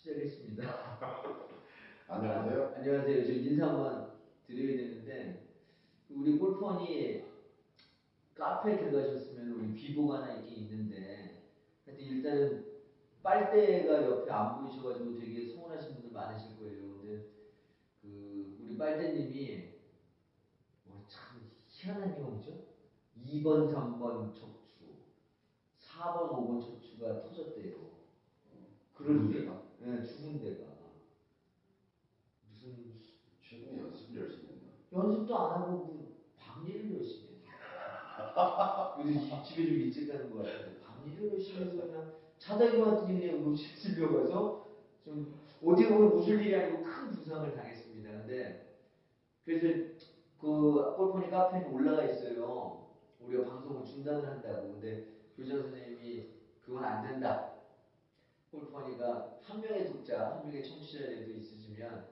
시작했습니다. 안녕하세요. 안녕하세요. 저 인사 한번 드려야 되는데 우리 골프원이 카페 들어가셨으면 우리 비보가 하나 있긴 있는데 하여튼 일단은 빨대가 옆에 안 보이셔가지고 되게 서운하신 분들 많으실 거예요. 근데 그 우리 빨대님이 뭐 참 희한한 경우죠. 2번, 3번 척추, 4번, 5번 척추가 터졌대요. 그럴 때, 데가? 네, 죽은 데가 무슨 최근에 연습을 열심히 했나? 연습도 안 하고 뭐 밤일을 열심히 했어. 그래서 이 집에 좀 일찍 가는 것 같은데 밤일을 열심히 해서 그냥 자다가 왔더니 그냥 음식 실려가서 좀 어디 보면 웃을 일이 아니고 큰 부상을 당했습니다. 근데 그래서 그 골프니 카페에 올라가 있어요. 우리가 방송을 중단을 한다고. 근데 교장 선생님이 그건 안 된다. 골프니가 한 명의 독자, 한 명의 청취자라도 있으시면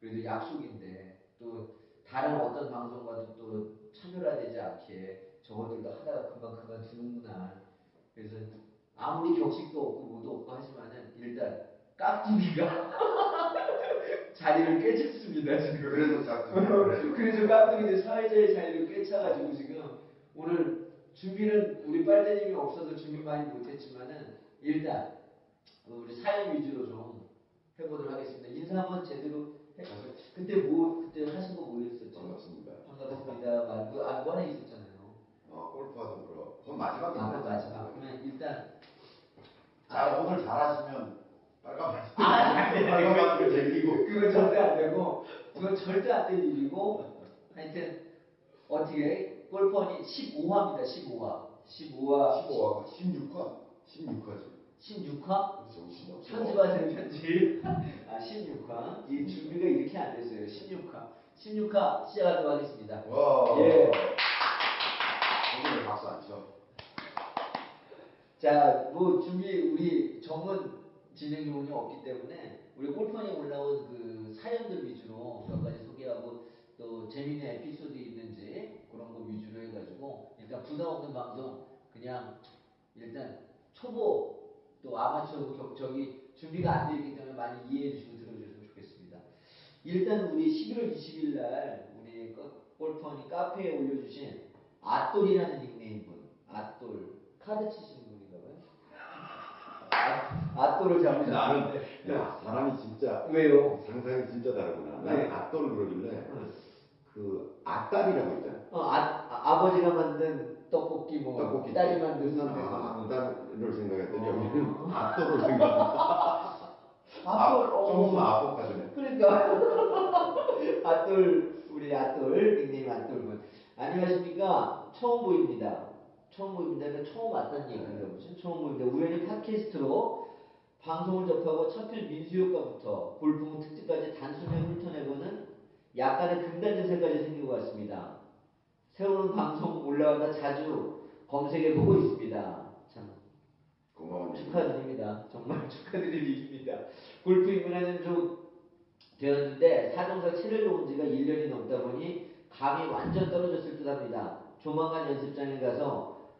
그래도 약속인데 또 다른 어떤 방송과도 또 차별화 되지 않게 저것들도 하다가 금방 그만두는구나. 그래서 아무리 격식도 없고 뭐도 없고 하지만은 일단 깍두기가 자리를 꿰찼습니다 지금. 그래도 짝퉁. 그래서 깍두기들 사회자의 자리를 꿰차가지고 지금 오늘 준비는 우리 빨대님이 없어서 준비 많이 못했지만은 일단 우리 사연 위주로 좀 해보도록 하겠습니다. 인사 한번 제대로 해. 그때 뭐 그때 하신 거 뭐였었죠? 반갑습니다. 반갑습니다. 말고 안고 하나 있었잖아요. 어, 골프 하던 그럼. 그건 마지막에 아? 마지막. 그러면 일단 자, 오늘 잘하시면 빨간 바지. 아. 빨간 바지를 제끼고. 그건 절대 안 되고 그건 절대 안 될 일이고 하여튼 어떻게 골퍼니 15화입니다. 15화. 15화. 15화, 16화. 16화지. 16화? 정신 없어. 편집하세요 편집. 아 16화. 이 준비가 이렇게 안 됐어요. 16화. 16화 시작하도록 하겠습니다. 와. 예. 오늘 박수 안 쳐. 자, 뭐 준비 우리 전문 진행 요원이 없기 때문에 우리 골판에 올라온 그 사연들 위주로 몇 가지 소개하고 또 재미있는 에피소드 있는지 그런 거 위주로 해가지고 일단 부담 없는 방송 그냥 일단 초보 또 아마추어 격- 저기 준비가 안 되기 때문에 많이 이해해 주시고 들어주셨으면 좋겠습니다. 일단 우리 11월 20일 날 우리 골퍼니 카페에 올려주신 아똘이라는 닉네임 분 아똘 카드 치시는 분인가 봐요. 아, 아똘을 나는 잡으셨는데 야 사람이 진짜 왜요? 상상이 진짜 다르구나. 네. 나는 아떨 그러길래 그 아딸이라고 있잖아. 어, 아, 아, 버지가 만든 떡볶이 뭐 떡볶이. 딸이 만든 무슨 선택 아, 아딸을 생각했더니 어. 여기는 생각했다. 아똘 어. 조금 아포까지네. 그러니까 아똘 우리 아똘 닉네임 아똘분 안녕하십니까 처음 보입니다 처음 보입니다 그러니까 처음 왔다는 얘기인가 보죠 처음 보입니다 우연히 팟캐스트로 방송을 접하고 첫편 민수효과부터 골프문 특집까지 단숨에 훑어내고는 약간의 금단 증세까지 생긴 것 같습니다 새로운 방송 올라가다 자주 검색해 보고 있습니다 참 얘기. 축하드립니다. 정말 축하드릴 일입니다. 골프 입문하는 좀 되었는데 사정상 채를 놓은 지가 1년이 넘다 보니 감이 완전 떨어졌을 듯 합니다. 조만간 연습장에 가서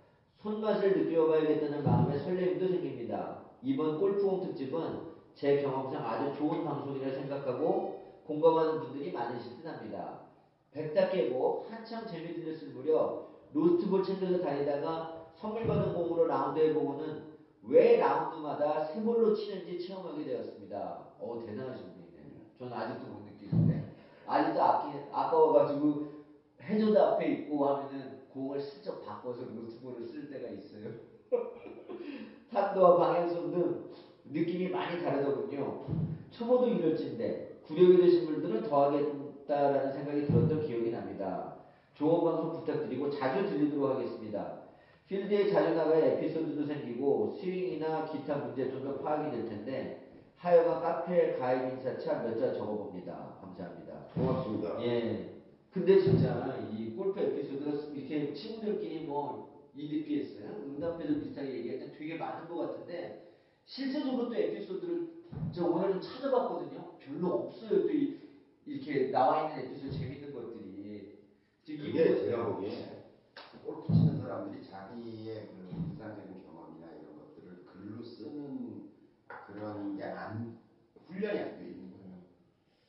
손맛을 느껴봐야겠다는 마음에 설렘도 생깁니다. 이번 골프홈 특집은 제 경험상 아주 좋은 방송이라 생각하고 공감하는 분들이 많으실 듯 합니다. 백다 깨고 한창 재미 들렸을 무렵 로스트볼 챙겨서 다니다가 선물 받은 공으로 라운드 해 보고는 왜 라운드마다 세 볼로 치는지 체험하게 되었습니다. 어 대단하신 분이네. 저는 아직도 못 느끼는데 아직도 아끼, 아까워가지고 해저드 앞에 있고 하면은 공을 슬쩍 바꿔서 로스트볼을 쓸 때가 있어요. 탄도와 방향성 등 느낌이 많이 다르더군요. 초보도 이럴진데 구력이 되신 분들은 더하 겠다라는 생각이 들었던 기억이 납니다. 좋은 방송 부탁드리고 자주 들리도록 하겠습니다. 필드에 자주 나가야 에피소드도 생기고 스윙이나 기타 문제점도 파악이 될 텐데 하여간 카페 가입 인사차 몇 자 적어봅니다. 감사합니다. 고맙습니다. 예. 근데 진짜 이 골프 에피소드가 이렇게 친구들끼리 뭐 EDPS, 응답해서 비슷하게 얘기할 때 되게 많은 것 같은데 실제적으로 또 에피소드를 저 오늘 좀 찾아봤거든요. 별로 없어요. 또 이, 이렇게 나와 있는 에피소드 재밌는 것들이. 지금 이 이게 제가 보기에 골프 치는 사람들이 자기의 그 일상적인 경험이나 이런 것들을 글로 쓰는 그런 게 안 훈련이 안 돼 있는 거예요.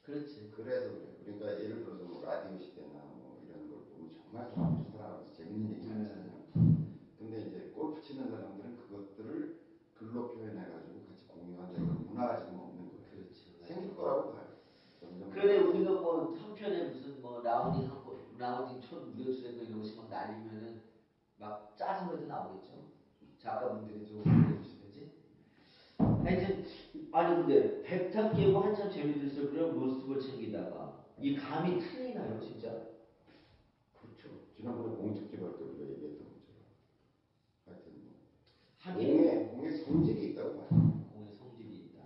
그렇지. 그래서 그래요. 그러니까 예를 들어서 뭐 라디오 시대나 뭐 이런 걸 보면 정말 사람들이 살아가면서 재밌는 얘기 많잖아요. 근데 이제 골프 치는 사람들은 그것들을 글로 표현해가지고 같이 공유한다 이런 문화가 지금 없는 거예요. 그렇지. 생길 거라고 봐요. 그런데 우리가 뭐 한편에 무슨 뭐 라운딩 하고 라운딩 촌 무료 출연권 이런 막 날리면은 막 짜증나도 나오겠죠. 작가분들이 좀 해주시든지. 하여튼 아니 근데 백탁 깨고 한참 재미들었을 그런 로스트볼 챙기다가 이 감이 틀리나요 진짜? 그렇죠. 지난번에 공특집 할 때 우리가 얘기했던 것처럼 하여튼 뭐 하긴 공에 공에 성질이 있다고 봐요. 공의 성질이 있다.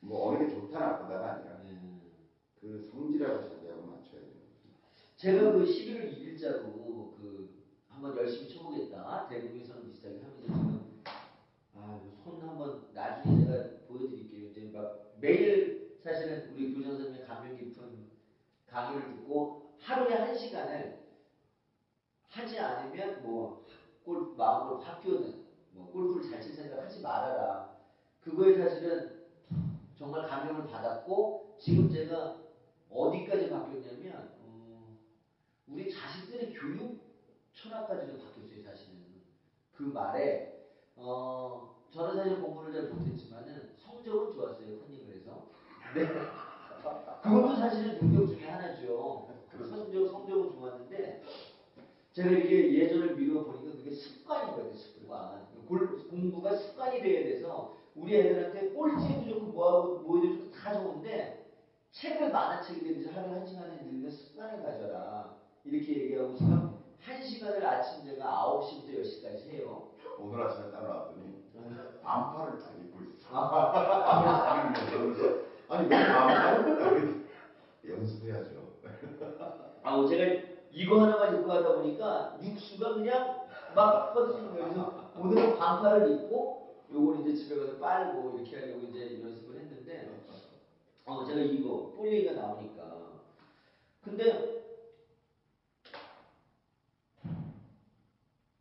뭐 어느 게 좋다 나쁘다가 아니라 네. 그 성질하고 자기하고 맞춰야 되는 거죠. 제가 그 11월 2일자로 그 한번 열심히 쳐보겠다 대국에서는 비슷하게 하면서 지금 아손 한번 나중에 제가 보여드릴게요. 이제 막 매일 사실은 우리 교장 선생님의 감명 깊은 강의를 듣고 하루에 한 시간을 하지 않으면 뭐 골, 마음으로 바뀌어든 뭐 골프를 잘 칠 생각 하지 말아라. 그거에 사실은 정말 감명을 받았고 지금 제가 천하까지도 바뀌었어요, 사실은. 그 말에, 어, 저는 사실 공부를 잘 못했지만은 성적은 좋았어요, 컨닝을해서 네. 그것도 사실은 능력 중에 하나죠. 그렇죠. 성적, 성적은 좋았는데, 제가 이게 예전을 미루어 보니까 그게 습관인 거예요, 그 습관. 공부가 습관이 돼야 돼서 우리 애들한테 꼴찌 무조건 뭐하고 뭐해도 다 좋은데 책을 만화책이든지 하루 한 시간에 늙는 습관을 가져라 이렇게 얘기하고 싶은 한 시간을 아침 제가 9시부터 10시까지 해요. 오늘 아침에 딱 나왔더니 반팔을 딱 입고 있어. 그래서 아니 왜 반팔을? 연습해야죠. 아우 제가 이거 하나만 입고 가다 보니까 육수가 그냥 막 퍼지는 거예요. 그래서 오늘은 반팔을 입고 요걸 이제 집에 가서 빨고 이렇게 하려고 이제 연습을 했는데 어 제가 이거 뿔레이가 나오니까 근데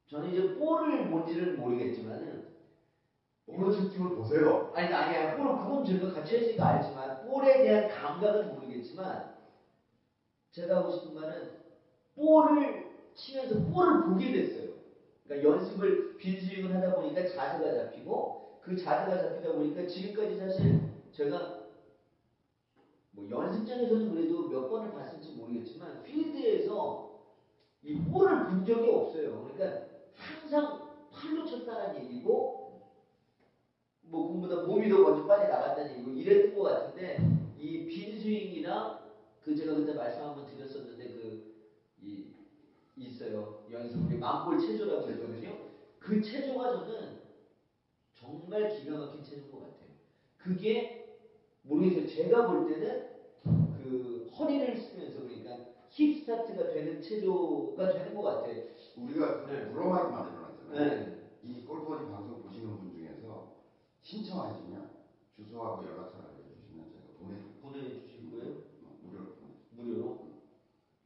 저는 이제 볼을 뭔지는 모르겠지만은 오늘 집중을 보세요. 아니 아니야 볼 그건 제가 같이 했으니까 알지만 볼에 대한 감각은 모르겠지만 제가 하고 싶은 말은 볼을 치면서 볼을 보게 됐어요. 그러니까 연습을 빈스윙을 하다 보니까 자세가 잡히고 그 자세가 잡히다 보니까 지금까지 사실 제가 뭐 연습장에서는 그래도 몇 번을 봤을지 모르겠지만 필드에서 이 볼을 본 적이 없어요. 그러니까 항상 팔로 쳤다는 얘기고 뭐 공보다 몸이 더 먼저 빨리 나갔다는 얘기고 이랬던 것 같은데 이 빈스윙이나 그 제가 그때 말씀 한번 드렸었는데 그 이 있어요. 연습 우리 만볼 체조라고 있거든요. 그 체조가 저는 정말 기가 막힌 체조인 것 같아요. 그게 모르겠어요. 제가 볼 때는 그 허리를 쓰면서 그러니까 힙 스타트가 되는 체조가 되는 것 같아요 우리가 그 네. 브로마이드 만들어놨잖아요. 네. 이 골프 허니 방송 보시는 분 중에서 신청하시면 주소하고 연락처를 알려주시면 제가 보내드릴게요. 보내주실 거예요? 어, 무료로 보내. 무료로?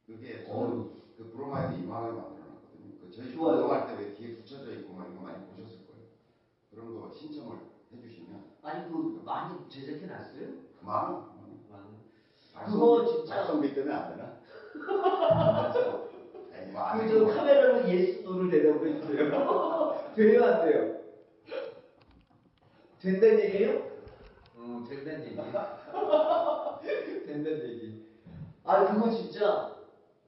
그게 어. 저는 그 브로마이드 이만하게 만들어놨거든요. 그 저희. 방송할 때 왜 뒤에 붙여져 있고 막 이거 많이 보셨을 거예요. 그런 거 신청을 해주시면 아니 그 많이 제작해 놨어요? 만 원. 만 원. 많이 그거 진짜- 발송비 때문에 안 되나? 뭐안 그저. 카메라로 yes no를 대답을 해주세요. 돼요 안 돼요? 된다는 얘기예요? 어 된다는 얘기. 된다는 얘기. 아 그거 진짜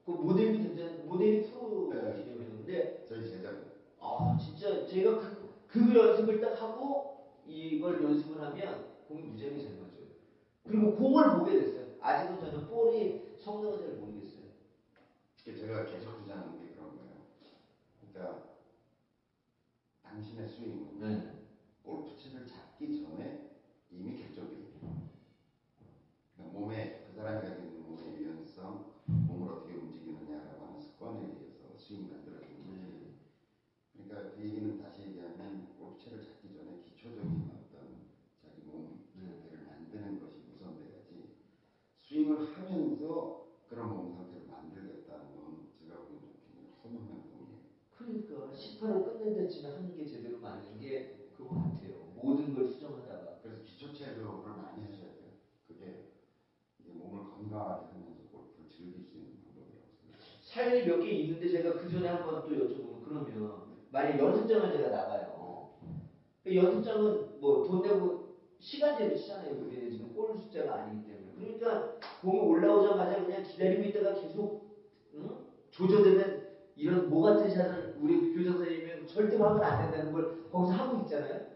그 모델이 된다는 모델이 프로 네. 기념했는데 저희 제작 아 진짜 제가 그, 그 연습을 딱 하고 이걸 연습을 하면 공이 무지하게 잘 맞아요. 그리고 공을 보게 됐어요. 아직은 저는 볼이 성능을 잘 모르겠어요. 그 제가 계속 주장하는 게 그런 거예요. 그러니까 당신의 스윙은 네. 골프채를 잡기 전에 이미 결정돼 있는 그러니까 몸에 그 사람이 가지고 있는 몸의 유연성, 몸을 어떻게 움직이느냐라고 하는 습관에 의해서 스윙이 만들어지는 거지. 그러니까 그 얘기는 다시 얘기하면 골프채를 잡기 전에 기초적인 어떤 자기 몸 상태를 만드는 것이 우선돼야지 스윙을 하면서 그런 몸 상태를 만들겠다는 건 제가 보기엔 좀 굉장히 허무한 행동이에요. 그러니까 18호 끝낼 때쯤에 하는 게 제대로 맞는 게 그거 같아요. 모든 걸 수정하다가. 그래서 기초 체조를 많이 하셔야 돼요. 그 사연이 몇 개 있는데 제가 그 전에 한번 또 여쭤보면 그러면 만약 연습장을 제가 나가요. 그 연습장은 뭐 돈 내고 시간제로 치잖아요. 그게 지금 골 숫자가 아니기 때문에. 그러니까 공이 올라오자마자 그냥 기다리고 있다가 계속 응? 조져되는 이런 모 같은 샷을 우리 교장 선생님은 절대로 하면 안 된다는 걸 거기서 하고 있잖아요.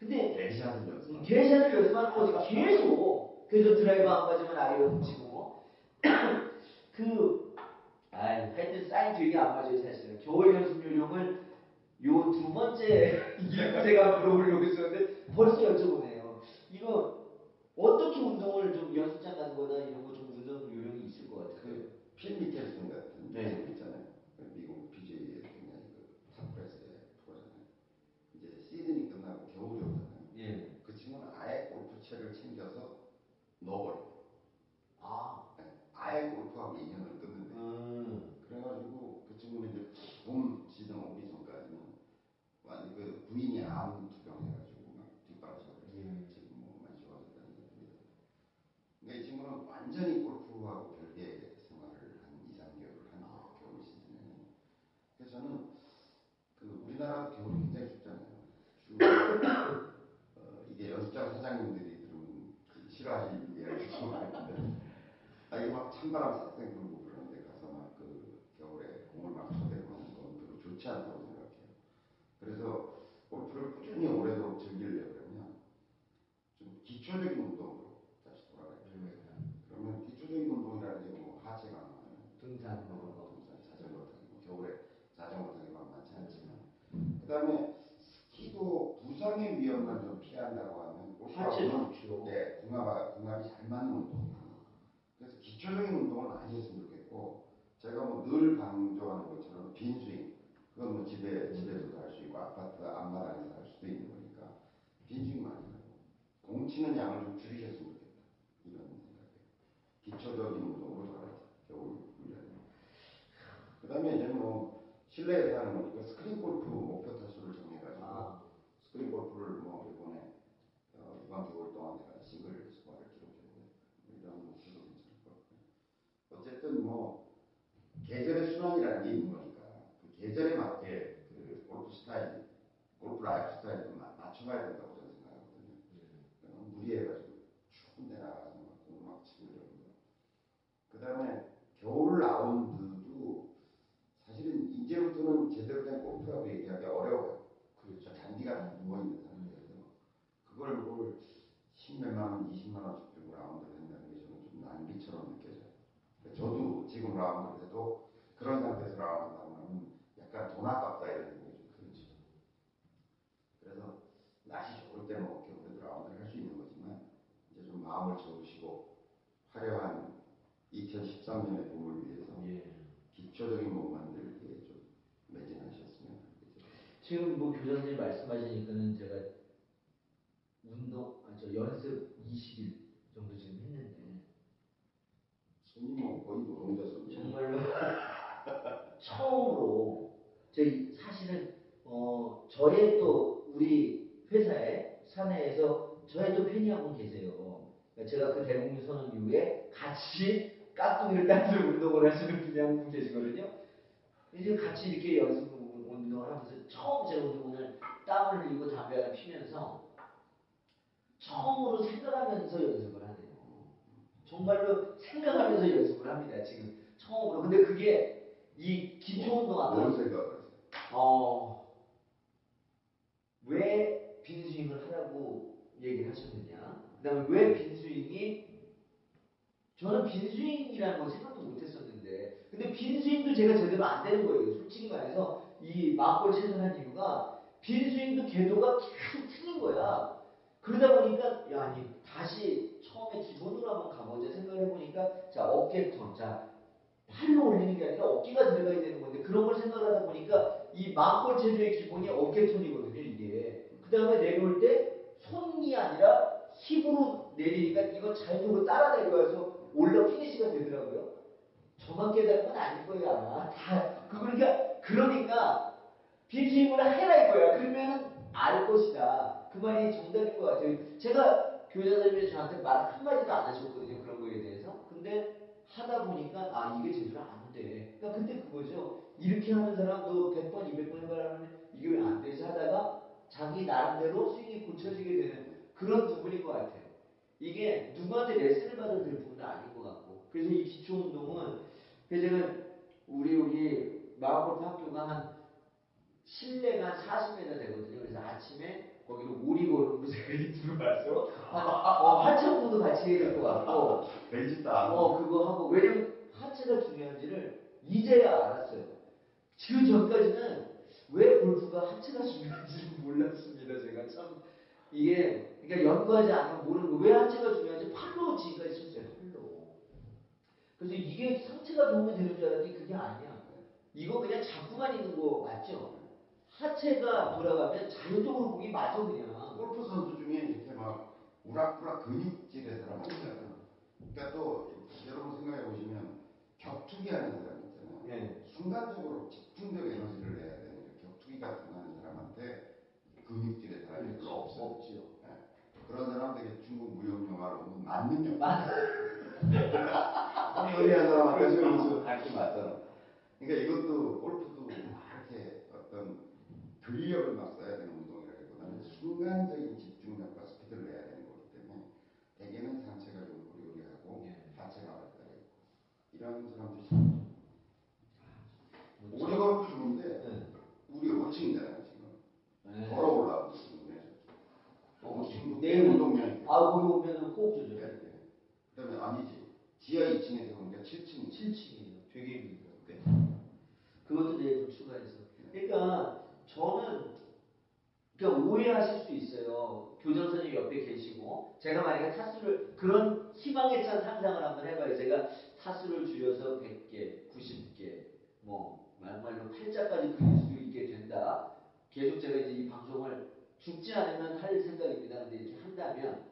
근데 대샷을 음, 연습. 계산을 연습하는 거지 계속 그래서 드라이브 안 맞으면 아이언 치고 뭐. 그 아이 하여튼 사인 되게 안 맞아요 사실은 겨울 연습 요령을 요 두 번째 제가 물어보려고 했었는데 벌써 여쭤보네요 이거 어떻게 운동을 좀 연습장 가는 거나 이런 거 좀 운동 요령이 있을 것 같아요 그필 미켈슨 같은 네. 있잖아요. 그 미국 PGA 굉장히 그 탑클래스의 프로잖아요. 이제 시즌이 끝나고 겨울이 오잖아요. 예. 그 친구는 아예 골프채를 챙겨서 넣어버려요. 아 네, 아예 골프하고 인연을 끊는데. 음. 그래가지고 그 친구는 이제 봄 시즌 오기 전까지는 완전 그 부인이 암 투병해가지고 막 뒷바라지고 그래서 예. 지금 뭐 많이 좋아졌다는 얘기 들리던데. 그러니까 이 친구는 완전히 골프하고 별개 생활을 한 2, 3개월을 한 거예요. 겨울 시즌에는. 그래서 저는 그 우리나라도 겨울이 굉장히 춥잖아요. 추워. 어, 이게 연습장 사장님들이 들으면 싫어하실 이야기일지 모르겠는데 아 이게 막 찬바람 쌩쌩 불고 그러는데 가서 막 그 겨울에 공을 막 쳐대고 하는 건 별로 좋지 않다고 생각해요. 그래서 골프를 꾸준히 오래도록 즐기려고 그러면 좀 기초적인 운동으로 다시 돌아갈 필요가 있다. 그러면 기초적인 운동이라는 게 뭐 하체 강화하는 등산 뭐 그런 어, 거 등산, 자전거 타기, 뭐 겨울에 자전거 타기 만만치 않지만 그 다음에 스키도 부상의 위험만 좀 피한다고 하면 하체 골프하고는 좋죠 네, 궁합, 궁합이 잘 맞는 운동이에요. 그래서 기초적인 운동을 많이 했으면 좋겠고, 제가 뭐 늘 강조하는 것처럼 빈스윙, 그건 뭐 집에, 집에서도 할 수 있고, 아파트 앞마당에서 할 수도 있는 거니까, 빈스윙 많이 하고, 공 치는 양을 좀 줄이셨으면 좋겠다. 이런 생각이에요. 기초적인 운동으로 돌아가자. 겨울 훈련은. 그 다음에 이제 뭐, 실내에서 하는 거니까 스크린 골프 목표 타수를 정해가지고, 아, 스크린 골프를 뭐 이번에 어, 이번 겨울 동안 내가 싱글 스코어를 기록해보겠다. 뭐 이런 목표도 괜찮을 것 같고요. 어쨌든 뭐 계절의 순환이라는 게 있는 그 계절에 맞게 그 골프 스타일, 골프 life 마- 맞춰가야 된다고 저는 생각하거든요. 그러니까 너무 무리해가지고 데 나가서 막 공을 막 치고 이러는 거. 그 다음에 겨울 라운드도 사실은 이제부터는 제대로 된 골프라고 얘기하기 어려워요. 그렇죠 잔디가 다 누워있는 상태에서 그걸 뭘 10몇만 원, 20만 원씩 주고 라운드를 한다는 게 저는 좀 낭비처럼 느껴져요. 저도 지금 라운드를 해도 그런 상태에서 라운드 나고 나면 약간 돈 아깝다 이런 생각이 좀 들죠. 그래서 날씨 좋을 때 뭐 겨울에도 라운드를 할 수 있는 거지만 이제 좀 마음을 접으시고 화려한 2013년의 봄을 위해서 예. 기초적인 몸 만들기에 좀 매진하셨으면 하는 게 제. 지금 뭐 교장 선생님 말씀하시니까는 제가 운동, 아, 저 연습 20일 정도 지금 했는데 뭐 거의 노동자 손이에요. 정말로 처음으로 저희 사실은 어 저의 또 우리 회사에 사내에서 저의 또 팬이 한 분 계세요. 그러니까 제가 그 대국민 선언 이후에 같이 깍두기를 따서 운동을 하시는 분이 한 분 계시거든요. 이제 같이 이렇게 연습 운동을 하면서 처음 제가 오늘 땀을 흘리고 담배 하나 피면서 처음으로 생각하면서 연습을 하네요. 정말로 생각하면서 연습을 합니다. 지금 처음으로. 근데 그게 이 기초 운동 아까 뭔 생각을 하세요? 어, 왜 빈스윙을 하라고 얘기를 하셨느냐? 그 다음에 왜 빈스윙이 저는 빈스윙이라는 건 생각도 못 했었는데 근데 빈스윙도 제가 제대로 안 되는 거예요. 솔직히 말해서 이 마골 채선한 이유가 빈스윙도 궤도가 계속 틀린 거야. 그러다 보니까 야, 아니 다시 처음에 기본으로 한번 가보자 생각을 해보니까 자 어깨 턴 자 팔로 올리는 게 아니라 어깨가 들어가야 되는 건데 그런 걸 생각을 하다 보니까 이 망골 체조의 기본이 어깨톤이거든요 이게. 그 다음에 내려올 때 손이 아니라 힙으로 내리니까 이거 자연적으로 따라 내려와서 올라 피니시가 되더라고요. 저만 깨달은 건 아닐 거야. 아마 다 그러니까 그러니까 빈스윙을 해라 이거야 그러면은 알 것이다 그 말이 정답인 것 같아요 제가 선생님이 저한테 말 한마디도 안 하셨거든요 그런 거에 대해서 근데 하다 보니까 아 이게 제대로 안안 돼. 그러니까 그때 그거죠. 이렇게 하는 사람도 100번, 200번 해봐라면 이게 왜 안 되지 하다가 자기 나름대로 스윙이 고쳐지게 되는 그런 부분인 것 같아요. 이게 누구한테 레슨을 받아야 될 부분은 아닌 것 같고. 그래서 이 기초 운동은 제가 우리 우리 마음골프 학교가 한 실내가 한 40m 되거든요. 그래서 아침에 거기로 오리 걸음으로 제가 이 들어와서 한 어, 하체 운동도 같이 해야 될것 같고 안 하고 어 그거 하고 왜냐면 하체가 중요한지를 이제야 알았어요. 그 전까지는 왜 골프가 하체가 중요한지를 몰랐습니다. 제가 참 이게 그러니까 연구하지 않으면 모르는 거. 왜 하체가 중요한지 팔로 지금까지 쳤어요. 팔로. 그래서 이게 상체가 도움이 되는 줄 알았더니 그게 아니야. 이거 그냥 잡고만 있는 거 맞죠? 하체가 돌아가면 자연적으로 공이 맞아 그냥. 골프 선수 중에 이렇게 막 우락부락 근육질의 사람 있잖아요. 그러니까 또 여러분 생각해 보시면 격투기 하는 사람 있잖아요. 네. 순간적으로 집중적 에너지를 내야 되는 그 격투기 같은 거 하는 사람한테 근육질의 사람이 별로 없어요. 없죠. 예. 그런 사람 되게 중국 무용 영화로 보면 만능력. 요리한 사람한테 좀 밝게 맞잖아. 그러니까 이것도 골프도 막 이렇게 어떤 근력을 막 써야 되는 운동이라기보다는 순간적인 집중력과 스피드를 내야 되는 거기 때문에 대개는 상체가 좀 고리고리하고 예. 하체가 발달해 있고 이런 사람들이 참 골프 좋은데 네. 우리 5층이잖아요 지금 네. 걸어 올라오고 있는데 어, 5층도 내일- 꽤 운동량이 아 거기 오면은 호흡 예, 조절. 예. 그다음에 아니지 지하 2층에서 보니까 7층이 7층이에요. 되게. 네. 그것도 내일 좀 추가해서. 그러니까 저는 그러니까 오해하실 수 있어요. 교장 선생님 옆에 계시고 제가 만약에 타수를 그런 희망에 찬 상상을 한번 해봐요. 제가 타수를 줄여서 100개, 90개, 뭐 말말로 팔자까지 그릴 수 있게 된다. 계속 제가 이제 이 방송을 죽지 않으면 할 생각입니다. 근데 이렇게 한다면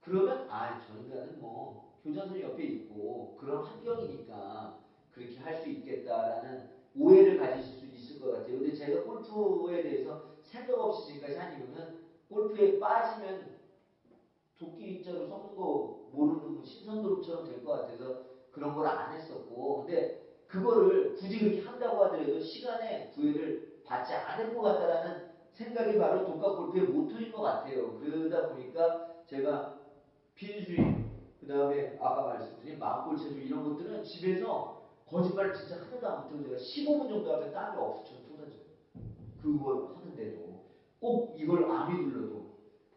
그러면 아저 인간은 뭐 교장 선생님 옆에 있고 그런 환경이니까 그렇게 할 수 있겠다라는 오해를 가지실 수 있을 것 같아요. 근데 제가 골프에 대해서 생각 없이 지금까지 한 이유는 골프에 빠지면 도끼 입자로 섞는 거 모르는 뭐 신선도름처럼 될 것 같아서 그런 걸 안 했었고 근데 그거를 굳이 그렇게 한다고 하더라도 시간의 구애를 받지 않을 것 같다라는 생각이 바로 독학 골프의 모토인 것 같아요. 그러다 보니까 제가 빈스윙, 그 다음에 아까 말씀드린 마음골 체조 이런 것들은 집에서 거짓말 진짜 하나도 안 못하고 제가 15분 정도 하면 땀이 억수처럼 쏟아져요. 그걸 하는데도 꼭 이걸 안 휘둘러도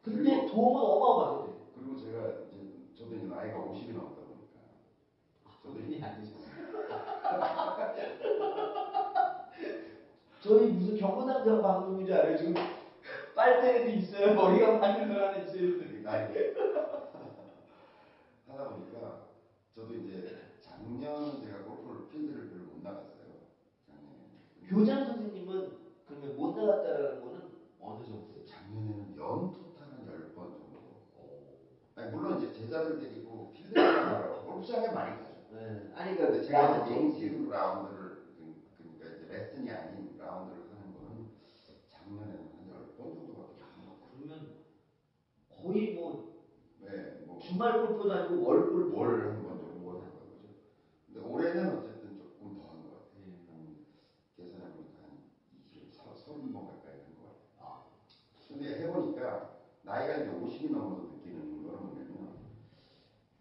근데 도움은 어마어마하게 돼요. 그리고 제가 이제 저도 이제 나이가 50이 넘다 보니까 저도 그분이 아니셨어요. 저희 무슨 경로당장 방송인 줄 알아요? 지금 빨대도 있어요. 머리가 사람 하나 있어요. 이 나이 하다 보니까 저도 이제 작년은 제가 필드를 별로 못 나갔어요. 작년에. 교장 선생님은 그러면 못 나갔다라는 거는 어느 정도예요? 작년에는 연 토탈 한 10번 정도. 아니, 물론 이제 제자들 데리고 필드를 나가러 골프장에 많이 가죠. 네. 아니 그러니까 제가 이제 정식 라운드를 그- 그러니까 이제 레슨이 아닌 라운드를 하는 거는 작년에는 한 10번 정도밖에 못 야, 나갔어요. 그러면 거의 뭐 네, 뭐 주말 골프도 아니고 월 골프. 월한번 정도 했던 거죠. 근데 올해는 어쨌든 조금 더 한 것 같아요. 네. 한 계산해 보니까 한 20, 30번 가까이 한 것 같아요. 아, 근데 해보니까 나이가 이제 50이 넘어서 느끼는 거는 뭐냐면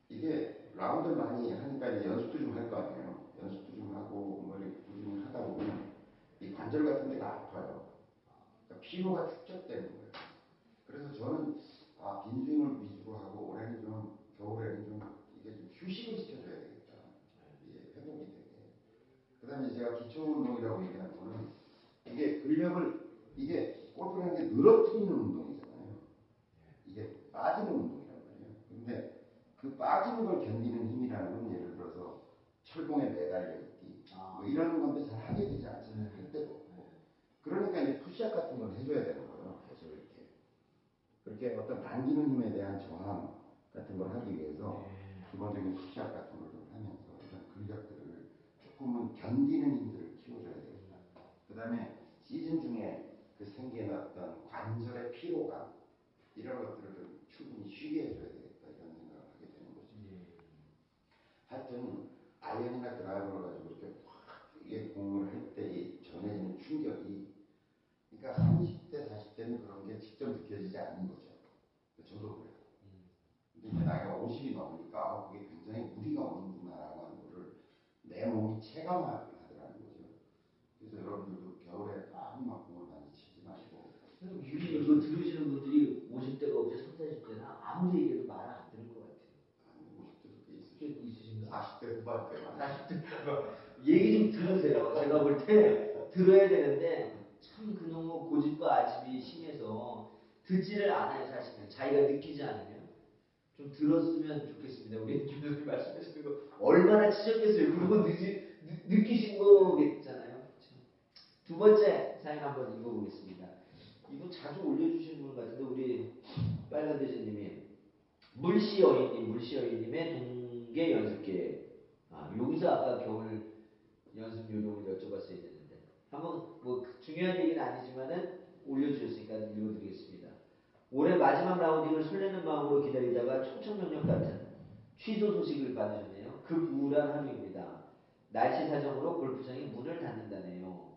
이게 라운드를 많이 하니까 이제 연습도 좀 할 거 아니에요. 연습도 좀 하고 뭐 이렇게 꾸준히 하다 보면 이 관절 같은 데가 아파요. 그 당기는 힘에 대한 저항 같은 걸 하기 위해서 예. 기본적인 수시합 같은 걸 좀 하면서 이런 근력들을 조금은 견디는 힘들을 키워줘야 되겠다. 그 다음에 시즌 중에 그 생겨났던 관절의 피로감 이런 것들을 좀 충분히 쉬게 해줘야 되겠다 이런 생각을 하게 되는 거죠. 예. 하여튼 아이언이나 그 드라이버를 가지고 이렇게 확 이게 공을 할 때 전해지는 충격이 그러니까 30대 40대는 그런 게 직접 느껴지지 않는 거죠. 50이 넘으니까 아, 그게 굉장히 무리가 오는구나라고 하는 거를 내 몸이 체감하더라는 거죠. 그래서 여러분들도 겨울에 너무 막 공을 많이 치지 마시고 우리 이거 들으시는 분들이 50대가 없지 3, 40대나 아무리 얘기해도 말안 들을 것 같아요. 한 50대도 꽤좀 있으신가? 40대 후반 때만 40대 얘기 좀 들으세요. 제가 볼 때 들어야 되는데 참 그놈의 고집과 아집이 심해서 듣지를 않아요 사실은 자기가 느끼지 않으면 좀 들었으면 좋겠습니다. 우리 김 교수님 말씀하시는 거 얼마나 치셨겠어요. 그거 느끼신 거겠잖아요. 두 번째 사연 한번 읽어보겠습니다. 이거 자주 올려주시는 분 같은데 우리 빨간 대지님이 물시 여인님, 물시 여인님의 동계 연습 계획. 아, 여기서 아까 겨울 연습 요령을 여쭤봤어야 되는데 한번 뭐 중요한 얘기는 아니지만은 올려주셨으니까 읽어드리겠습니다. 올해 마지막 라운딩을 설레는 마음으로 기다리다가 청천벽력 같은 취소 소식을 받으셨네요. 그 우울한 하루입니다. 날씨 사정으로 골프장이 문을 닫는다네요.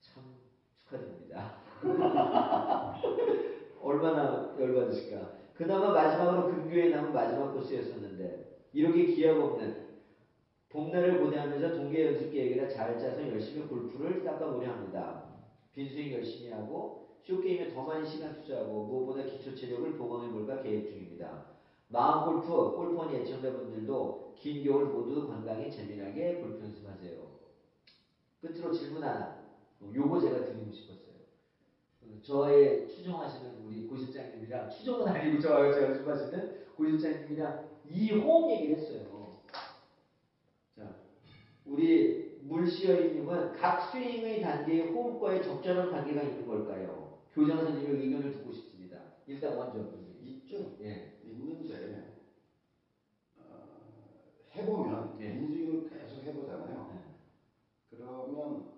참 축하드립니다. 얼마나 열받으실까. 그나마 마지막으로 근교에 남은 마지막 코스였었는데 이렇게 기약 없는 봄날을 고대하면서 동계 연습 계획이라 잘 짜서 열심히 골프를 닦아보려 합니다. 빈스윙 열심히 하고 쇼게임에 더 많은 시간 투자하고 무엇보다 기초 체력을 보강해볼까 계획 중입니다. 마음 골프, 골프원 예청자분들도 긴 겨울 모두 건강히 재미나게 골프 연습하세요. 끝으로 질문 하나. 어, 요거 제가 드리고 싶었어요. 어, 저의 추종하시는 우리 고실장님이랑 추종은 아니고 저와 제가 연습하시는 고실장님이랑 이 호흡 얘기를 했어요. 자, 우리 물시어이님은 각 스윙의 단계의 호흡과의 적절한 관계가 있는 걸까요? 교장 선생님의 의견을 듣고 싶습니다. 일단 먼저. 있죠. 예. 있는데 어, 해보면 네. 인스윙을 계속 해보잖아요. 네. 그러면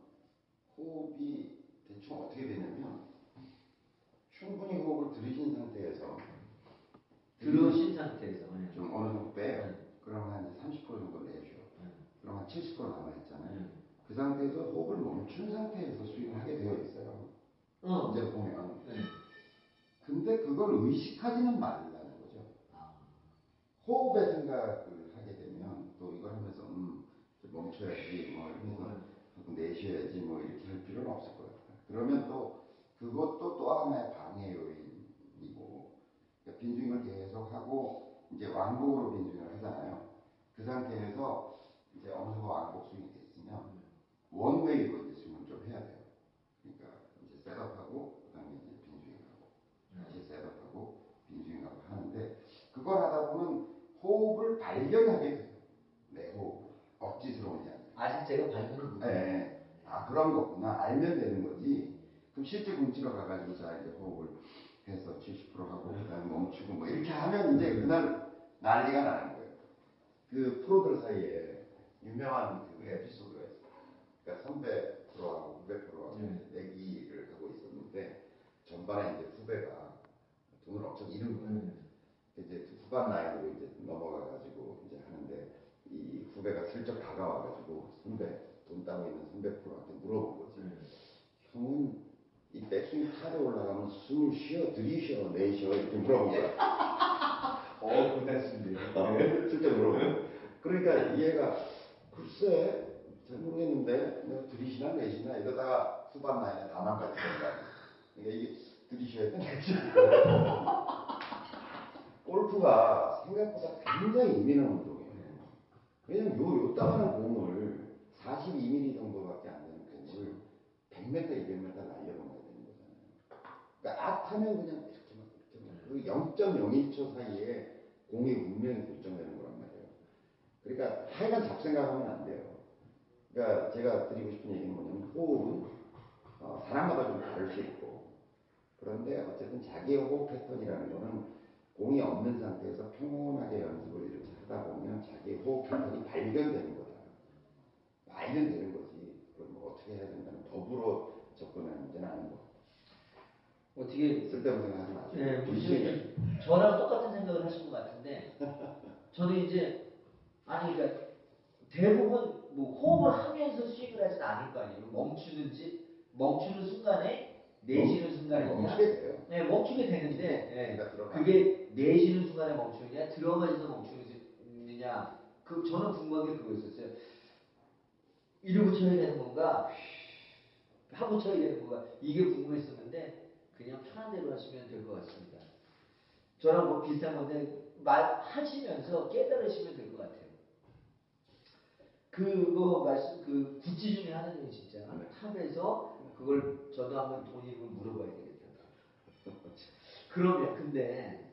호흡이 대충 어떻게 되냐면 충분히 호흡을 들이신 상태에서 들으신 상태에서. 예. 좀 어느 정도 빼요. 네. 그러면 한 30% 정도 내쉬어. 네. 그럼 한 70% 남아있잖아요. 네. 그 상태에서 호흡을 멈춘 상태에서 스윙을 하게 되어 있어요. 어. 이제 보면. 네. 근데 그걸 의식하지는 말라는 거죠. 아. 호흡의 생각을 하게 되면 또 이걸 하면서 음 멈춰야지 뭐 이러면서 하고 내쉬어야지 뭐 이렇게 할 필요는 없을 것 같아요. 그러면 또 그것도 또 하나의 방해 요인이고 그러니까 빈스윙을 계속 하고 이제 왕복으로 빈스윙을 하잖아요. 그 상태에서 이제 어느 정도 왕복 스윙이 됐으면 one way로 이제 스윙을 좀 해야 돼요. 그러니까 이제 setup하고 그다음에 이제 빈스윙하고 다시 setup하고 빈스윙하고 하는데 그걸 하다 보면 호흡을 발견하게 돼요. 내 호흡. 억지스러운 게 아니라. 아직 제가 발견을 못. 네. 아 그런 거구나. 알면 되는 거지. 그럼 실제 공치러 가가지고 자 이제 호흡을 해서 70% 하고 그다음에 멈추고 뭐 이렇게 하면 이제 그날 난리가 나는 거예요. 그 프로들 사이에 유명한 그 에피소드가 있어요. 그러니까 선배 프로하고 후배 프로하고 네. 있었는데 전반에 이제 후배가 돈을 엄청 잃은 거예요. 음. 이제 후반 라인으로 이제 넘어가가지고 이제 하는데 이 후배가 슬쩍 다가와가지고 선배 돈 따고 있는 선배 프로한테 물어본 거지. 음. 형은 이 백스윙 타에 올라가면 숨을 쉬어 들이쉬어 내쉬어 이렇게 물어본 거야. 어, 고단수인데요. 어, 슬쩍 물어본 거야. 그러니까 얘가 글쎄 잘 모르겠는데 내가 들이쉬나 내쉬나 이러다가 후반 라인에 다 망가지던가. 그러니까 이게 내쉬어야 돼. 골프가 생각보다 굉장히 예민한 운동이에요. 왜냐면 요, 요 따만한 공을 42mm 정도밖에 안 되는 공을 100m, 200m 날려보내야 되는 거잖아요. 그러니까 악하면 그냥 이렇게 막 이렇게 막, 그 0.01초 사이에 공의 운명이 결정되는 거란 말이에요. 그러니까 하여간 잡생각하면 안 돼요. 그러니까 제가 드리고 싶은 얘기는 뭐냐면 호흡은 어, 사람마다 좀 다를 수 있고 그런데 어쨌든 자기의 호흡 패턴이라는 거는 공이 없는 상태에서 평온하게 연습을 이렇게 하다 보면 자기의 호흡 패턴이 발견되는 거다. 알면 되는 거지. 그럼 뭐 어떻게 해야 된다는 더불어 접근하는 문제는 아닌 거. 어떻게 쓸데없는 생각하지 마시고. 네, 분신에 무슨 저랑 똑같은 생각을 하신 것 같은데 저는 이제 아니 그러니까 대부분 뭐 호흡을 하면서 스윙을 하진 않을 거 아니에요. 멈추는지 멈추는 순간에 내쉬는 순간이냐? 멈추게 돼요. 네, 멈추게 되는데 들어가. 그게 내쉬는 순간에 멈추느냐 들어마셔서 멈추느냐 그 저는 궁금한 게 그거였었어요. 이러고 쳐야 되는 건가 하고 쳐야 되는 건가 이게 궁금했었는데 그냥 편한 대로 하시면 될 것 같습니다. 저랑 뭐 비슷한 건데 말 하시면서 깨달으시면 될 것 같아요. 그거 말씀 그 구찌 중에 하나는 진짜 네. 탑에서 그걸 저도 한번 돈이고 물어봐야 되겠다. 그러면 근데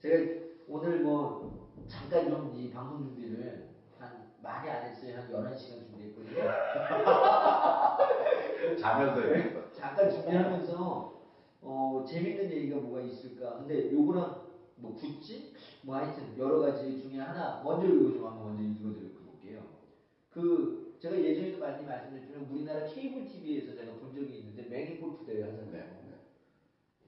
제가 오늘 뭐 잠깐 좀이 방송 준비를 한 많이 안 했어요. 한 11시간 준비했거든요. 자면서 해요. 잠깐 준비하면서 어, 재밌는 얘기가 뭐가 있을까? 근데 요거랑 뭐 굿즈? 뭐 하여튼 여러 가지 중에 하나 먼저 이거 좀 한번 먼저 읽어드려 볼게요. 그 제가 예전에도 많이 말씀드렸지만 우리나라 케이블 TV에서 제가 본 적이 있는데 매니 골프 대회 하잖아요.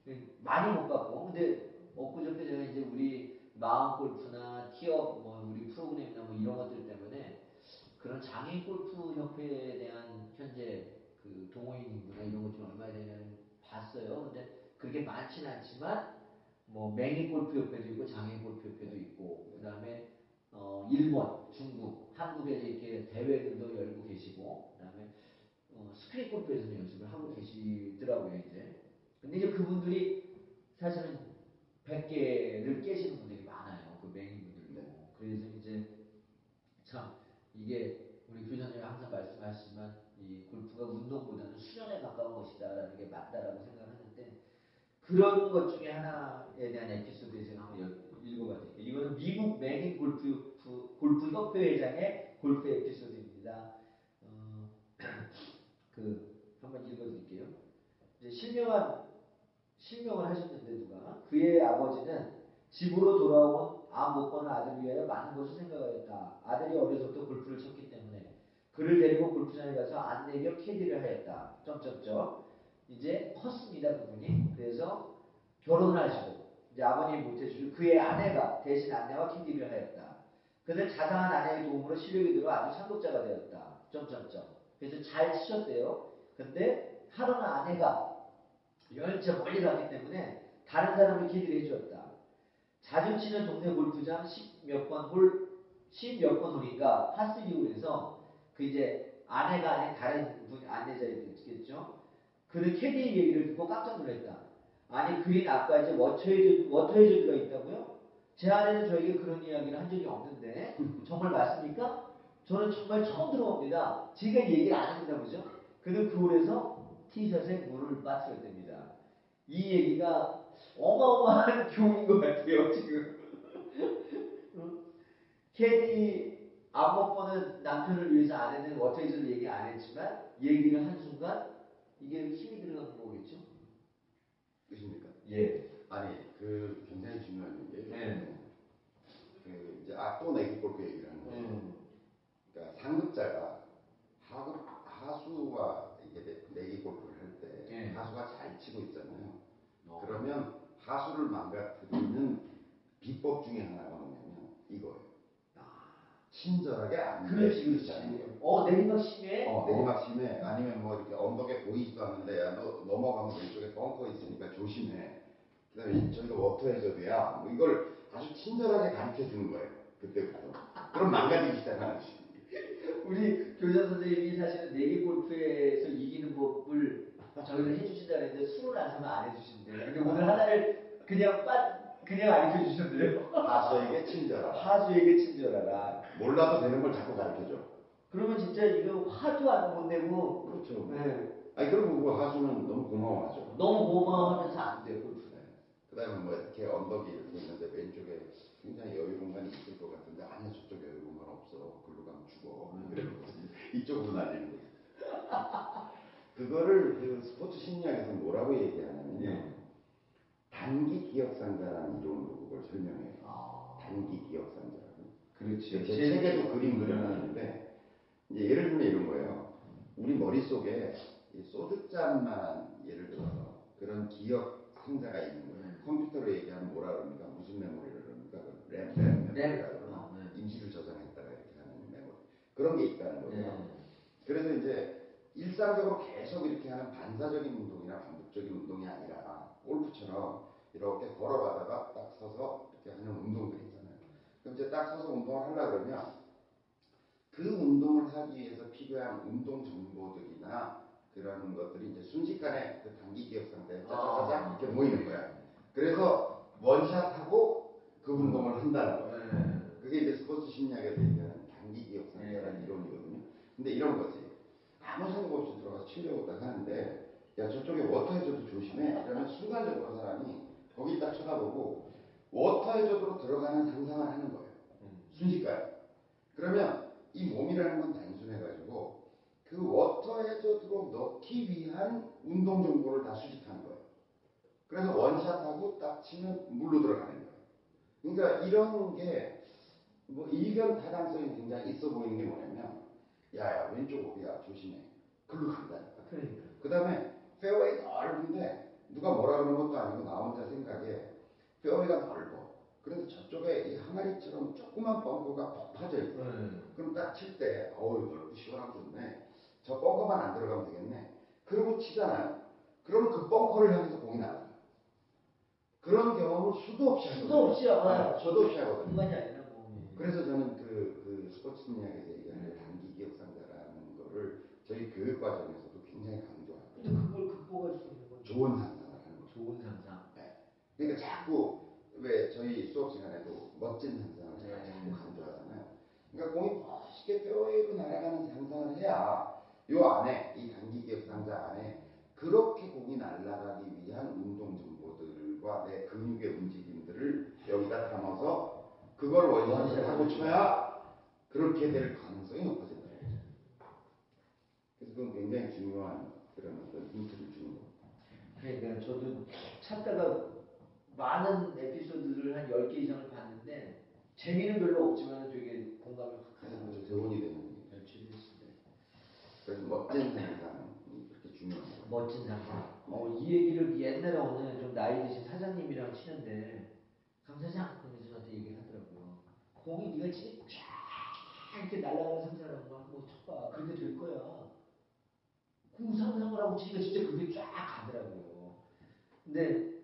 네. 네. 많이 못 봤고 근데 엊그저께 제가 이제 우리 마음 골프나 티업 뭐 우리 프로그램이나 뭐 이런 것들 때문에 그런 장애인 골프 협회에 대한 현재 그 동호인 인구나 이런 것좀 얼마나 되냐는 봤어요. 근데 그렇게 많지는 않지만 뭐 맹인 골프 협회도 있고 장애인 골프 협회도 있고 그다음에 어 일본, 중국, 한국에서 이렇게 대회들도 열고 계시고 그 다음에 어, 스크린 골프에서 연습을 하고 계시더라고요 이제. 근데 이제 그분들이 사실은 100개를 깨시는 분들이 많아요. 그 맹인분들도. 그래서 이제 참 이게 우리 교장님이 항상 말씀하시지만 이 골프가 운동보다는 수련에 가까운 것이다라는 게 맞다라고 생각하는데 그런 것 중에 하나에 대한 에피소드에 제가 한번 여- 읽어봐 드릴게요. 이거는 미국 맹인 골프, 골프 협회 회장의 골프 에피소드입니다. 어, 그 한번 읽어 드릴게요. 이제 실명한 실명을 하셨는데 누가 그의 아버지는 집으로 돌아온 보는 아들을 위하여 많은 것을 생각하였다. 아들이 어려서부터 골프를 쳤기 때문에 그를 데리고 골프장에 가서 안내 겸 캐디를 하였다. 점점점 이제 컸습니다 그분이. 그래서 결혼을 하시고 이제 아버님이 못해주시고 그의 아내가 대신 안내와 캐디를 하였다. 그는 자상한 아내의 도움으로 실력이 들어 아주 상급자가 되었다. 점점점. 그래서 잘 치셨대요. 근데 하루는 아내가 연차 멀리 갔기 때문에 다른 사람을 캐디를 해주었다. 자주 치는 동네 골프장 10몇 번 홀, 10몇 번 홀인가 par three홀에서 그 이제 아내가 아닌 다른 분 안내자였겠죠. 그는 캐디의 얘기를 듣고 깜짝 놀랐다. 아니 그린 아까 이제 워터 해저드, 워터 해저드가 있다고요? 제 아내는 저에게 그런 이야기를 한 적이 없는데 정말 맞습니까? 저는 정말 처음 들어봅니다. 제가 얘기를 안 했나 보죠. 그는 그 홀에서 티샷에 물을 빠뜨렸답니다. 이 얘기가 어마어마한 교훈인 것 같아요, 지금. 응? 캐디 안못 보는 남편을 위해서 아내는 워터헤즈를 얘기 안 했지만 얘기를 한 순간 이게 힘이 들어가는 거겠죠? 끝입니까? 예. 아니 그 굉장히 중요한 얘기예요. 네. 그 이제 아또 내기 골프 얘기를 하는 거예요. 음. 그러니까 상급자가 하급 하수와 이게 내- 내기 골프를 할때 네. 하수가 잘 치고 있잖아요. 어. 그러면 하수를 망가뜨리는 비법 중에 하나가 뭐냐면 이거예요. 친절하게 안 그렇지. 그렇지. 어, 내리막 심해? 어, 내리막 심해. 아니면 뭐 이렇게 언덕에 보이지도 않는데 야, 너 넘어가면 왼쪽에 벙커 있으니까 조심해. 그다음에 저기가 워터 해저드야. 뭐 이걸 아주 친절하게 가르쳐 주는 거예요. 그때부터. 그럼 망가지기 시작하는 거지. 우리 교장 선생님이 사실은 내기 골프에서 이기는 법을 저희를 해주신다 그랬는데 술을 안 사면 안 해주신대요. 근데 오늘 하나를 그냥 빠 그냥 알려 주셨네요. 하수에게 친절하라. 하수에게 친절하라. 몰라도 되는 걸 자꾸 가르쳐 줘. 그러면 진짜 이거 화도 안 못 내고 그렇죠. 네. 아니 그리고 그 하수는 너무 고마워하죠. 너무 고마워하면서 안 돼요 골프는. 그다음에 뭐 이렇게 언덕이 이렇게 있는데 왼쪽에 굉장히 여유 공간이 있을 것 같은데 아니야 저쪽 여유 공간 없어. 글로 가면 죽어. 이러거든요. 이쪽으로 날리는 거예요. 그거를 그 스포츠 심리학에서 뭐라고 얘기하냐면요. 예. 단기 기억상자라는 이론으로 그걸 설명해요. 아, 단기 기억상자라고. 그렇지. 제 책에도 그림 그려놨는데 이제 예를 들면 이런 거예요. 우리 머릿속에 이 소주잔만한 예를 들어서 그런 기억 상자가 있는 거예요. 음. 컴퓨터로 얘기하면 뭐라 그럽니까? 무슨 메모리를 그럽니까? 그 램, 램 메모리라 램. 그러나 어, 네. 임시를 저장했다가 이렇게 하는 메모리. 그런 게 있다는 거예요. 네. 그래서 이제 일상적으로 계속 이렇게 하는 반사적인 운동이나 반복적인 운동이 아니라 골프처럼 이렇게 걸어가다가 딱 서서 이렇게 하는 운동들이 있잖아요. 그럼 이제 딱 서서 운동을 하려 그러면 그 운동을 하기 위해서 필요한 운동 정보들이나 그런 것들이 이제 순식간에 그 단기 기억 상태에 짜자자자 이렇게 모이는 거야. 그래서 원샷하고 그 운동을 한다는 거예요. 네. 그게 이제 스포츠 심리학에서 얘기하는 단기 기억 상태라는 네. 이론이거든요. 근데 이런 거지. 아무 생각 없이 들어가서 치려고 딱 하는데 야 저쪽에 워터 해저드 조심해. 이러면 순간적으로 사람이 거길 딱 쳐다보고 워터 해저드로 들어가는 상상을 하는 거예요. 음. 순식간에. 그러면 이 몸이라는 건 단순해가지고 그 워터 해저드로 넣기 위한 운동 정보를 다 수집하는 거예요. 그래서 원샷하고 딱 치면 물로 들어가는 거예요. 그러니까 이런 게뭐 이견 타당성이 굉장히 있어 보이는 게 뭐냐면 야야 왼쪽 오비야 조심해. 글로 간다니까. 그러니까. 그 다음에 페어웨이 넓은데 누가 뭐라 그러는 것도 아니고 나 혼자 생각에 페어웨이가 넓어. 그런데 저쪽에 이 항아리처럼 조그만 벙커가 푹 파져 있어. 네. 그럼 딱 칠 때 어우 넓고 시원하고 좋네. 저 벙커만 안 들어가면 되겠네. 그러고 치잖아요. 그럼 그 벙커를 향해서 공이 나가요. 그런 경험을 수도 없이 하거든요. 수도 없이 하고 아, 저도 없이 하거든요. 공간이 아니라 몸이. 그래서 저는 그, 그 스포츠 심리학에서 얘기하는 단기 기억 상자라는 거를 저희 교육 과정에서도 굉장히 강조하고 근데 그걸 극복할 수 있는 건 좋은 상상을 하는 거죠. 좋은 상상. 그러니까 자꾸 왜 저희 수업 시간에도 멋진 상상을 제가 네. 자꾸 강조하잖아요. 그러니까 공이 멋있게 뼈위로 날아가는 상상을 해야 요 안에 이 단기 기억 상자 안에 그렇게 공이 날아가기 위한 운동 정보들과 내 근육의 움직임들을 여기다 담아서 그걸 원샷을 하고 쳐야 그렇게 될 가능성이 높아진다는 거죠. 그래서 그건 굉장히 중요한 그런 어떤 힌트를 주는 겁니다. 그러니까 저도 찾다가 많은 에피소드를 한 10개 이상을 봤는데 재미는 별로 없지만 되게 공감이 확 그래서 가는 아주 거죠. 교훈이 되는. 연출됐습니다. 그래서 멋진 상상이 그렇게 중요한 거예요. 멋진 상상. 어, 이 얘기를 옛날에 어느 좀 나이 드신 사장님이랑 치는데 강 사장 그러면서 저한테 얘기를 하더라고요. 공이 네가 치기 쫙 이렇게 날아가는 상상을 한번 쳐봐. 그렇게 될 거야. 그 상상을 하고 치니까 진짜 그게 쫙 가더라고요. 근데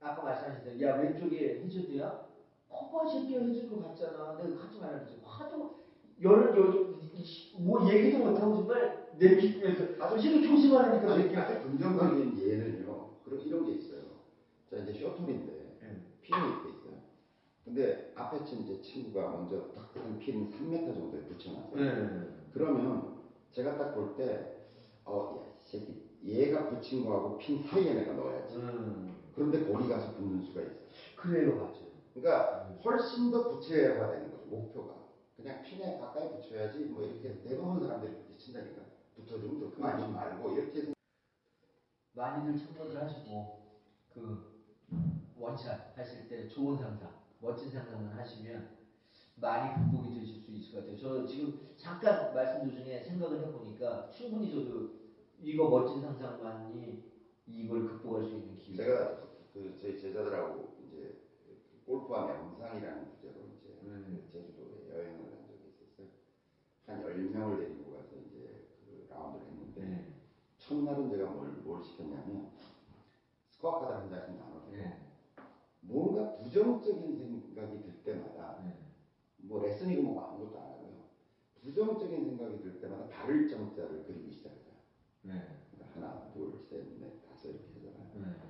아까 말씀하셨던 야 왼쪽에 해저드야? 커버 새끼야 해저드로 갔잖아. 내가 하지 말라 그랬지. 화도 여러 여기 뭐 얘기도 못하고 정말 내비면서 아주 지금 조심하라니까 새끼야. 아주 긍정적인 예는요. 그런 이런 게 있어요. 자 이제 쇼톨인데 네. 핀이 이렇게 있어요. 근데 앞에 친 이제 친구가 먼저 딱한 핀 3m 정도에 붙여놨어요. 네. 그러면 제가 딱 볼 때, 어, 야, 새끼, 얘가 붙인 거하고 핀 사이에 내가 넣어야지. 음. 그런데 거기 가서 붙는 수가 있어요. 그래요, 맞아요. 그러니까 훨씬 더 구체화되는 거죠, 목표가. 그냥 핀에 가까이 붙여야지, 뭐 이렇게 대부분 사람들이 그렇게 친다니까. 붙어주면 좋고, 아니면 말고, 이렇게 해서 많이들 참고들 하시고 그 원샷 하실 때 좋은 상상, 멋진 상상만 하시면 많이 극복이 되실 수 있을 것 같아요. 저 지금 잠깐 말씀 도중에 생각을 해보니까 충분히 저도 이거 멋진 상상만이 이걸 극복할 수 있는 기회. 제가 그 저희 제자들하고 이제 골프와 명상이라는 주제로 이제 음. 그 제주도에 여행을 간 적이 있었어요. 한 10명을 데리고 가서 이제 그 라운드를 했는데 네. 첫날은 제가 뭘, 뭘 시켰냐면 스코어 카드를 한 장씩 나눠주고 네. 뭔가 부정적인 생각이 들 때마다 네. 뭐 레슨이고 뭐 아무것도 안 하고요. 부정적인 생각이 들 때마다 발을 정자를 그리기 시작해요. 네. 그러니까 하나, 둘, 셋, 넷, 다섯 이렇게 하잖아요. 네.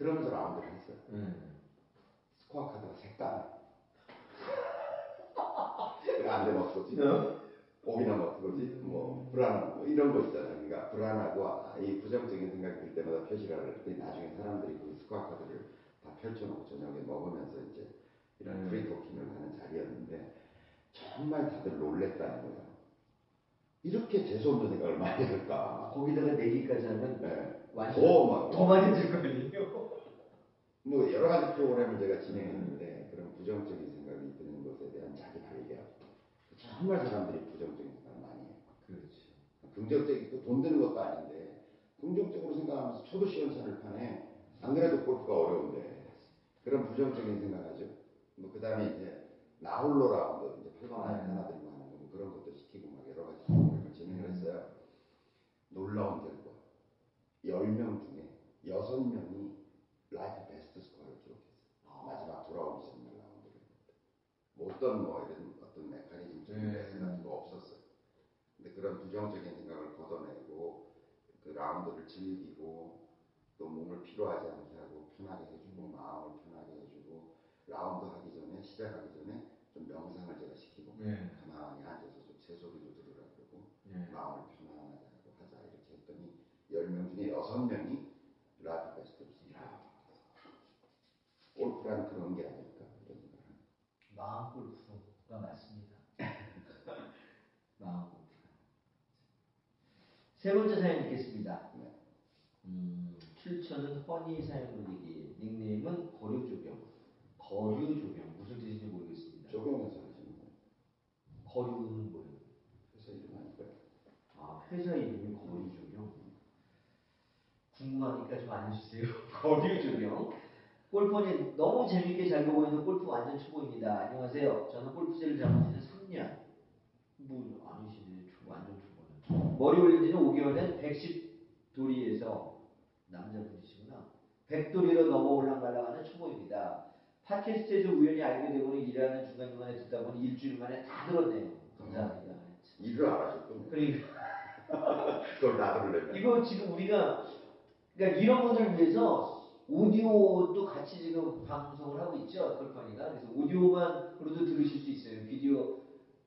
그러면서 라운드를 했어요. 네. 스코어 카드가 색깔. 안돼 어떡하지? 오비나 어떡하지? 뭐 불안한 뭐 이런 거 있잖아요. 그러니까 불안하고 아, 이 부정적인 생각이 들 때마다 표시를 하는데 나중에 사람들이 그 스코어 카드를 다 펼쳐놓고 저녁에 먹으면서 이제 이런 음. 프리토킹을 하는 자리였는데 정말 다들 놀랬다는 거예요. 이렇게 재수없는 생각을 많이 할까? 거기다가 내기까지 하면 네. 완전 더 막, 더 많이 들 거 아니에요? 뭐 여러 가지 프로그램을 제가 진행했는데 그런 부정적인 생각이 드는 것에 대한 자기 발견. 정말 사람들이 부정적인 생각을 많이 해요. 그렇죠. 긍정적인 그돈 드는 것도 아닌데 긍정적으로 생각하면서 쳐도 시원찮을 판에 안 그래도 골프가 어려운데 그런 부정적인 생각하죠. 뭐 그다음에 이제 나홀로 라운드 이제 8번 아이언 음. 하나 들고 하는 거뭐 그런 것도 시키고 막 여러 가지 프로그램을 진행을 놀라운 결과 10명 중에 6명이 life best 스코어를 기록했어요. 마지막 돌아오기 전 라운드를 뭐 어떤 뭐 이런 어떤 메커니즘적인 네. 거 없었어요. 근데 그런 부정적인 생각을 걷어내고 그 라운드를 즐기고 또 몸을 피로하지 않게 하고 편하게 해주고 마음을 편하게 해주고 라운드 하기 전에 시작하기 전에 좀 명상을 제가 시키고 네. 가만히 앉아서 좀 새 소리도 들으라 그러고 네. 마음을 편안하게 하고 하자 이렇게 했더니 10명 중에 6명이 life best를 썼어요. 골프란 그런 게 합니다. 마음 골프가 맞습니다. 마음 골프가. 세 번째 사연 읽겠습니다. 네. 음, 출처는 허니 사연 올리기, 닉네임은 거류조경. 거류조경 무슨 뜻인지 모르겠습니다. 조경에서 하시는 거예요. 거류는 뭐예요? 회사 이름 아닐까요? 아, 회사 이름이 거류조경. 궁금하니까 좀 알려주세요. 거류조경. 골프는 너무 재밌게 잘 보고 있는 골프 완전 초보입니다. 안녕하세요. 저는 골프채를 잡은 지는 3년. 뭐 아니시네. 초, 완전 초보는. 머리 올린 지는 5개월 된 110도리에서 남자분이시구나. 100도리로 넘어 올랑말랑하는 초보입니다. 팟캐스트에서 우연히 알게 되고는 일하는 중간중간에 듣다 보니 일주일 만에 다 들었네요. 감사합니다. 일을 안 하셨군요. 그러니까 그걸 다 들으려면. 이거 지금 우리가 그러니까 이런 분들을 위해서 오디오도 같이 지금 방송을 하고 있죠? 컬퍼니가? 그래서 오디오만으로도 들으실 수 있어요. 비디오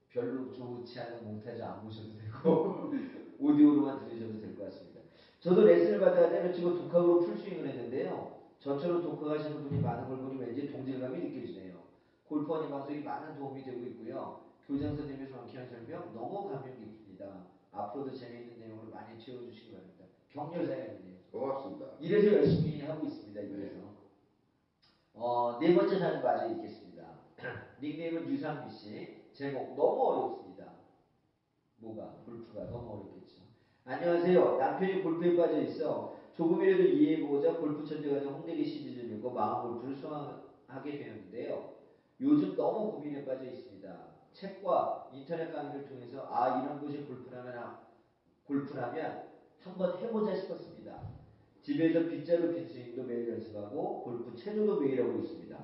별로 좋지 않은 몽타주 안 보셔도 되고 오디오로만 들으셔도 될 것 같습니다. 저도 레슨을 받다가 때려치고 독학으로 풀스윙을 했는데요. 저처럼 독학하시는 분이 많은 걸 보니 왠지 동질감이 느껴지네요. 골프원이 방송이 많은 도움이 되고 있고요. 교장 선생님의 정확한 설명 너무 감명 깊습니다. 앞으로도 재미있는 내용으로 많이 채워주시기 바랍니다. 격려 사연이네요. 고맙습니다. 이래서 열심히 하고 있습니다. 어, 네 번째 사연 마저 읽겠습니다. 닉네임은 유상미 씨. 제목 너무 어렵습니다. 뭐가? 골프가 너무 어렵겠죠. 안녕하세요. 남편이 골프에 빠져 있어 조금이라도 이해해보고자 골프 천재가 된 홍대리 시리즈를 읽고 마음 골프를 수강하게 되었는데요. 요즘 너무 고민에 빠져 있습니다. 책과 인터넷 강의를 통해서 아 이런 것이 골프라면 골프라면 한번 해보자 싶었습니다. 집에서 빗자루 빈스윙도 매일 연습하고 골프 체조도 매일 하고 있습니다.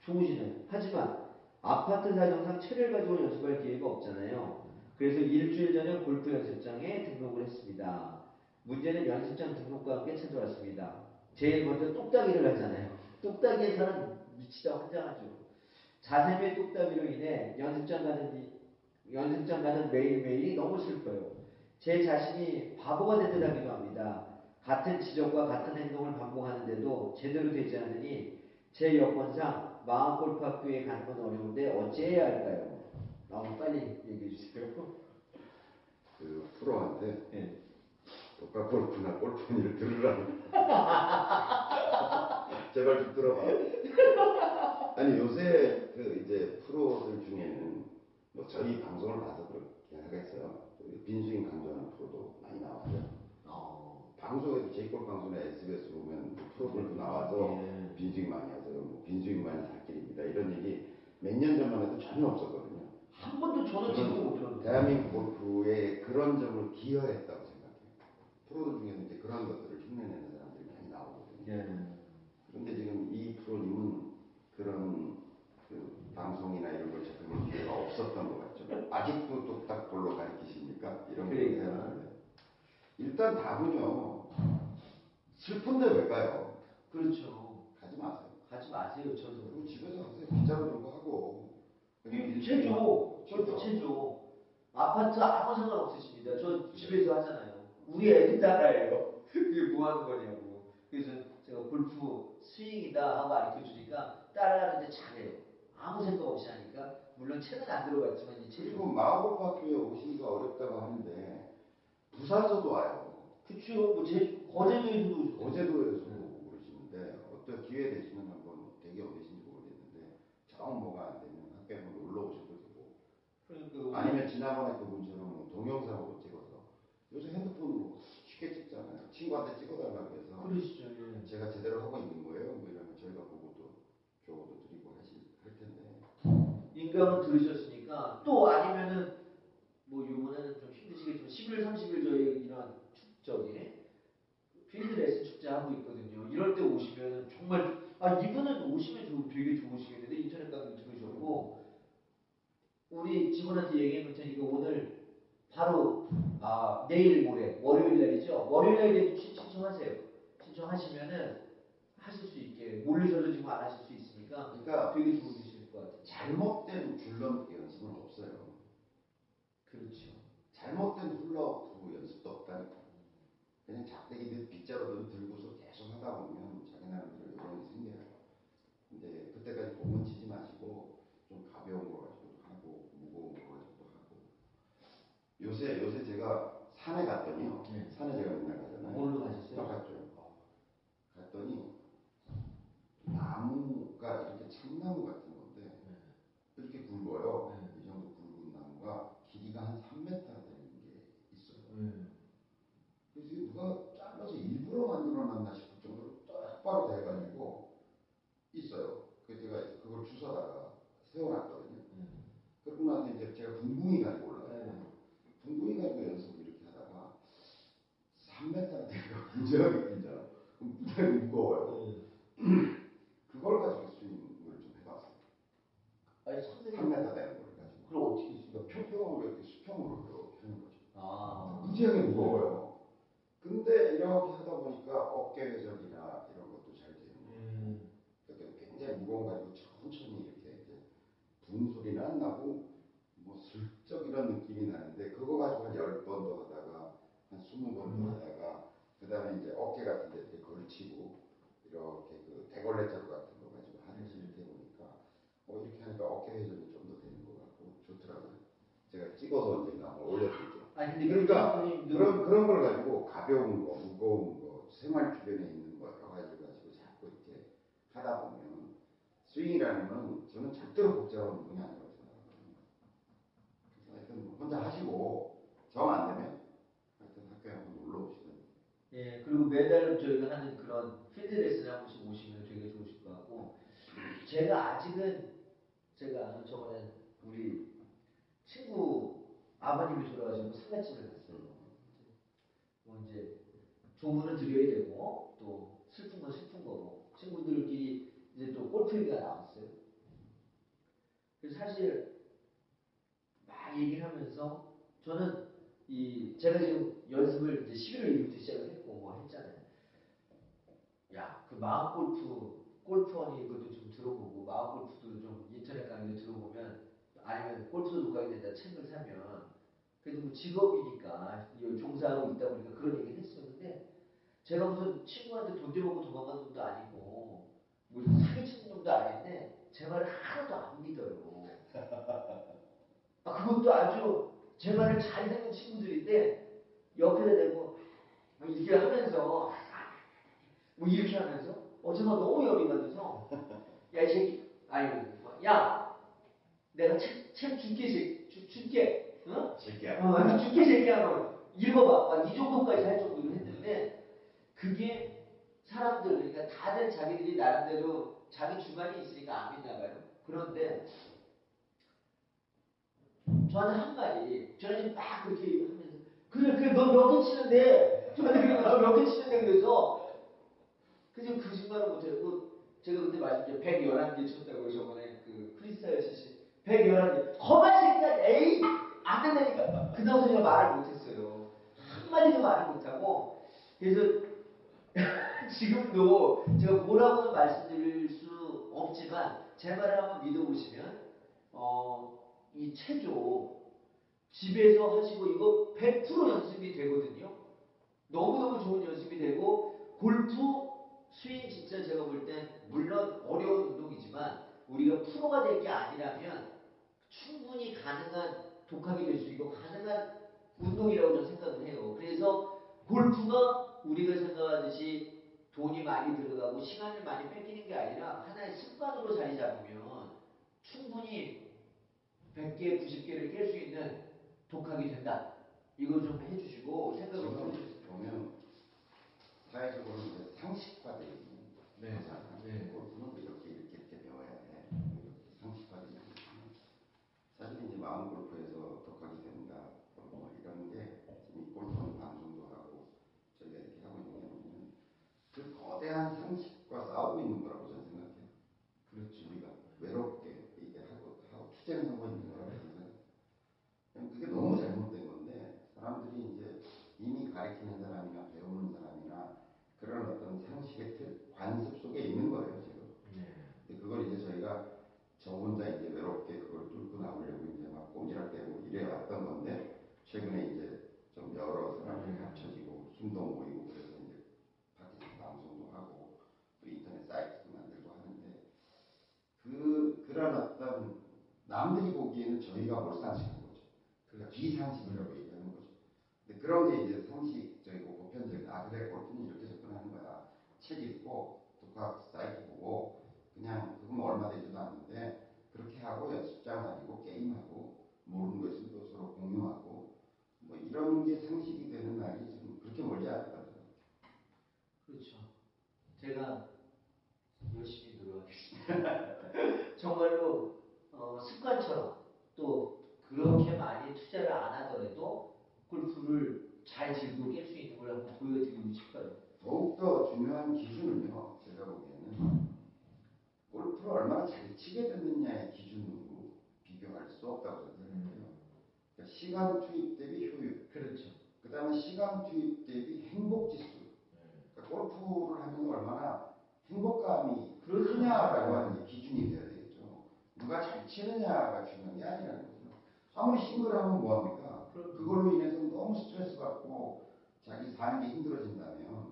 좋으시네요. 하지만 아파트 사정상 채를 가지고 연습할 기회가 없잖아요. 그래서 일주일 전에 골프 연습장에 등록을 했습니다. 문제는 연습장 등록과 함께 찾아왔습니다. 제일 먼저 똑딱이를 하잖아요. 똑딱이에서는 미치다 환장하죠. 자세의 똑딱이로 인해 연습장 가는 이- 연습장 가는 매일매일이 너무 슬퍼요. 제 자신이 바보가 된 듯하기도 합니다. 같은 지적과 같은 행동을 반복하는데도 제대로 되지 않으니 제 여건상 마음 골프 학교에 가는 건 어려운데 어찌해야 할까요? 너무 빨리 얘기해 주세요. 그 프로한테 네. 독학 골프나 골프니를 들으라고. 제발 좀 들어봐. 아니 요새 그 이제 프로들 중에는 뭐 저희 방송을 봐서 그렇게 하겠어요. 그 빈스윙 강조하는 프로도 많이 나와요. 어, 방송에도 제이골 방송이나 SBS 보면 뭐 프로들도 나와서 예. 빈스윙 많이 하세요. 뭐 빈스윙만이 살 길입니다. 이런 얘기 몇 년 전만 해도 전혀 없었거든요. 한 번도 저는 지금도 못 들었는데. 대한민국 골프에 그런 점을 기여했다고 생각해요. 프로들 중에서 이제 그런 것들을 흉내내는 사람들이 많이 나오거든요. 예. 그런데 지금 이 프로님은 그런 그 방송이나 이런 걸 접해볼 기회가 없었던 것 같죠. 아직도 똑딱 볼로 가리키십니까? 이런 걸 그러니까. 해야 하는데. 일단 답은요. 슬픈데 왜 가요? 그렇죠. 가지 마세요. 가지 마세요. 저도. 그리고 집에서 하세요. 빗자루 들고 하고. 그냥 이 빈스윙 체조, 하고, 골프 체조. 아파트 아무 상관 없으십니다. 저 집에서 하잖아요. 우리 애들 따라해요. 그게 뭐 하는 거냐고. 그래서 제가 골프 스윙이다 하고 가르쳐 주니까 따라하는데 잘해요. 아무 생각 없이 하니까 물론 채는 안 들어갔지만 이 체조. 그리고 마을골프 학교에 오시기가 어렵다고 하는데 부산서도 와요. 그쵸. 뭐 제, 오셨죠. 거제도에서도 네. 오고 그러시는데 어떤 기회 되시면 한번 댁이 어디신지 모르겠는데 정 뭐가 안 되면 학교에 한번 놀러 오셔도 되고 그러니까 아니면 지난번에 그분처럼 뭐 동영상으로 찍어서 요새 핸드폰으로 쉽게 찍잖아요. 친구한테 찍어달라고 해서 그러시죠. 예. 제가 제대로 하고 있는 거예요. 뭐 이러면 저희가 보고 또 조언도 드리고 하실 할 텐데 인강은 들으셨으니까 또 아니면은 뭐 요번에는 좀 힘드시겠지만 11월 30일 저희 저기 필드레스 축제하고 있거든요. 이럴 때 오시면 정말 아 이분은 오시면 좋, 되게 좋으시겠는데 인터넷 강의 들으셨고 우리 직원한테 얘기해 볼 테니까 오늘 바로 아 내일 모레 월요일 날이죠. 월요일 날에 신청하세요. 신청하시면은 하실 수 있게 모르셔도 지금 안 하실 수 있으니까 그러니까 되게 좋으실 것 같아요. 잘못된 굴러기 연습은 없어요. 그렇죠. 잘못된 훌러후프 연습도 없다니까. 그냥 작대기든 빗자루든 들고서 계속 하다 보면 자기 나름대로 요령이 생겨요. 근데 그때까지 bom은 치지 마시고 좀 가벼운 거 가지고도 하고 무거운 거 가지고도 하고 요새 요새 제가 산에 갔더니요. 네. 산에 제가 맨날 가잖아요. 오늘도 가셨어요? 똑같죠. 갔더니 나무가 이렇게 참나무 같은 건데 이렇게 굵어요. 네. 이 정도 굵은 나무가 길이가 한 3m 되는 게 있어요. 음. 그래서 이게 누가 잘라서 일부러 만들어놨나 싶을 정도로 똑바로 돼가지고 있어요. 그래서 제가 이제 그걸 주워다가 세워놨거든요. 음. 그러고 나서 이제 제가 붕붕이 가지고 올라가요. 네. 붕붕이 가지고 연습을 이렇게 하다가 3m가 되니까 굉장히 길잖아. 그럼 굉장히 무거워요. 음. 그걸 가지고 스윙을 좀 해봤어요. 아니 선생님 3m 되는 걸 가지고. 그럼 어떻게 쓰요 그러니까 평평으로 이렇게 수평으로 이렇게 하는 거죠. 아 무지하게 무거워요. 근데 이렇게 하다 보니까 어깨 회전이나 이런 것도 잘 되는 거예요. 음. 그러니까 굉장히 무거운 거 가지고 천천히 이렇게 소리는 안 나고 뭐 슬쩍 이런 느낌이 나는데 그거 가지고 한 10번도 하다가 한 20번도 음. 하다가 그 다음에 이제 어깨 같은 데 이렇게 걸치고 이렇게 그 대걸레 자루 같은 거 가지고 하듯이 음. 이렇게 해보니까 어 이렇게 하니까 어깨 회전이 좀 더 되는 것 같고 좋더라고요. 제가 찍어서 언젠가 한번 올려드릴게요. 아니 근데 그러니까 그런 그런 걸 가지고 가벼운 거, 무거운 거, 생활 주변에 있는 거 여러 가지 가지고 자꾸 이렇게 하다 보면 스윙이라는 건 저는 절대로 복잡한 운동이 아니라고. 그래서 하여튼 뭐 혼자 하시고 정 안 되면 하여튼 학교에 한번 놀러 오시든 예 그리고 매달 저희가 하는 그런 필드 레슨 한 번씩 오시면 되게 좋으실 것 같고 제가 아직은 제가 저번에 우리 친구 아버님이 돌아가시고 상가집을 갔어요. 뭐 이제 조문은 드려야 되고 또 슬픈 건 슬픈 거고 친구들끼리 이제 또 골프 얘기가 나왔어요. 그래서 사실 막 얘기를 하면서 저는 이 제가 지금 연습을 이제 11월 1일부터 시작을 했고 뭐 했잖아요. 야, 그 마음 골프 골프원이 그것도 좀 들어보고 마음 골프도 좀 인터넷 강의도 들어보면 아니면 골프도 독학이 된다 책을 사면 그래도 뭐 직업이니까 이 종사하고 있다 보니까 그런 얘기를 했었는데 제가 무슨 친구한테 돈 줘먹고 도망간 놈도 아니고 무슨 사기친 놈도 아닌데 제 말을 하나도 안 믿어요. 아, 그것도 아주 제 말을 잘 듣는 친구들인데 옆에다 대고 막 이렇게 하면서 뭐 이렇게 하면서 어 제가 너무 열이 받아서 야 이 새끼 아니 뭐, 야 내가 책, 책 줄게 새- 주, 줄게 응? 새끼야. 어, 죽게 새끼야, 너. 읽어봐. 막 이 정도까지 할 정도로 했는데, 그게 사람들, 그러니까 다들 자기들이 나름대로 자기 주관이 있으니까 안 믿나 봐요. 그런데, 저한테 한 말이, 저한테 막 그렇게 하면서, 그래, 그래, 너 몇 개 치는데, 저한테 그러면 너몇 개 치는데, 그래서, 그래서 거짓말을 못하고, 제가 그때 말씀드렸죠. 111개 쳤다고 저번에 그 크리스탈 치신 111개. 거만 새끼야, 에이! 안 된다니까. 그다음부터 제가 말을 못했어요. 한마디도 말을 못하고. 그래서 지금도 제가 뭐라고는 말씀드릴 수 없지만 제 말을 한번 믿어보시면 어, 이 체조 집에서 하시고 이거 100% 연습이 되거든요. 너무너무 좋은 연습이 되고 골프 스윙 진짜 제가 볼 땐 물론 어려운 운동이지만 우리가 프로가 될 게 아니라면 충분히 가능한 독학이 될 수 있고 가능한 운동이라고 저는 생각을 해요. 그래서 골프가 우리가 생각하듯이 돈이 많이 들어가고 시간을 많이 뺏기는 게 아니라 하나의 습관으로 자리 잡으면 충분히 100개, 90개를 깰 수 있는 독학이 된다. 이걸 좀 해주시고 생각을 좀 해주세요. 보면 사회적으로 이제 상식화되어 있는 네. 거잖아요. 네. 골프는 뭐 이렇게 이렇게 이렇게 배워야 돼. 뭐 이렇게 상식화되어 있는 사실 이제 마음 골프에서 독학이 된다. 뭐 이런 게 지금 이 골프는 방송도 하고 저희가 이렇게 하고 있는 게 뭐냐면 그 거대한 상식과 싸우고 있는 혼자 이제 외롭게 그걸 뚫고 나오려고 이제 막 꼼지락대고 이래 왔던 건데 최근에 이제 좀 여러 사람들이 합쳐지고 힘도 모이고 그래서 이제 팟캐스트 방송도 하고 또 인터넷 사이트도 만들고 하는데 그 그런 어떤 남들이 보기에는 저희가 몰상식한 거죠. 그러니까 비상식이라고 얘기하는 거죠. 근데 그런 게 이제 상식적이고 보편적인 아 그래 골프는 이렇게 접근하는 거야. 책 읽고 독학 사이트 보고 그냥 그건 얼마 되지도 않는데 그렇게 하고 연습장 다니고 게임하고 모르는 거 있으면 또 서로 공유하고 뭐 이런 게 상식이 되는 날이 좀 그렇게 멀지 않을 거라고 그렇죠. 제가 열심히 노력하겠습니다. 정말로 어, 습관처럼 또 그렇게 많이 투자를 안 하더라도 골프를 잘 즐기고 깰 수 있는 걸 한번 보여드리고 싶어요. 더욱더 중요한 기준은요, 제가 보기에는 골프를 얼마나 잘 치게 됐느냐의 기준으로 비교할 수 없다고 생각해요. 그러니까 시간 투입 대비 효율, 그렇죠. 그 다음에 시간 투입 대비 행복 지수. 그러니까 골프를 하면서 얼마나 행복감이 그렇죠. 크냐라고 하는 게 기준이 돼야 되겠죠. 누가 잘 치느냐가 중요한 게 아니라는 거죠. 아무리 싱글하면 뭐합니까? 그럼. 그걸로 인해서 너무 스트레스 받고 자기 사는 게 힘들어진다면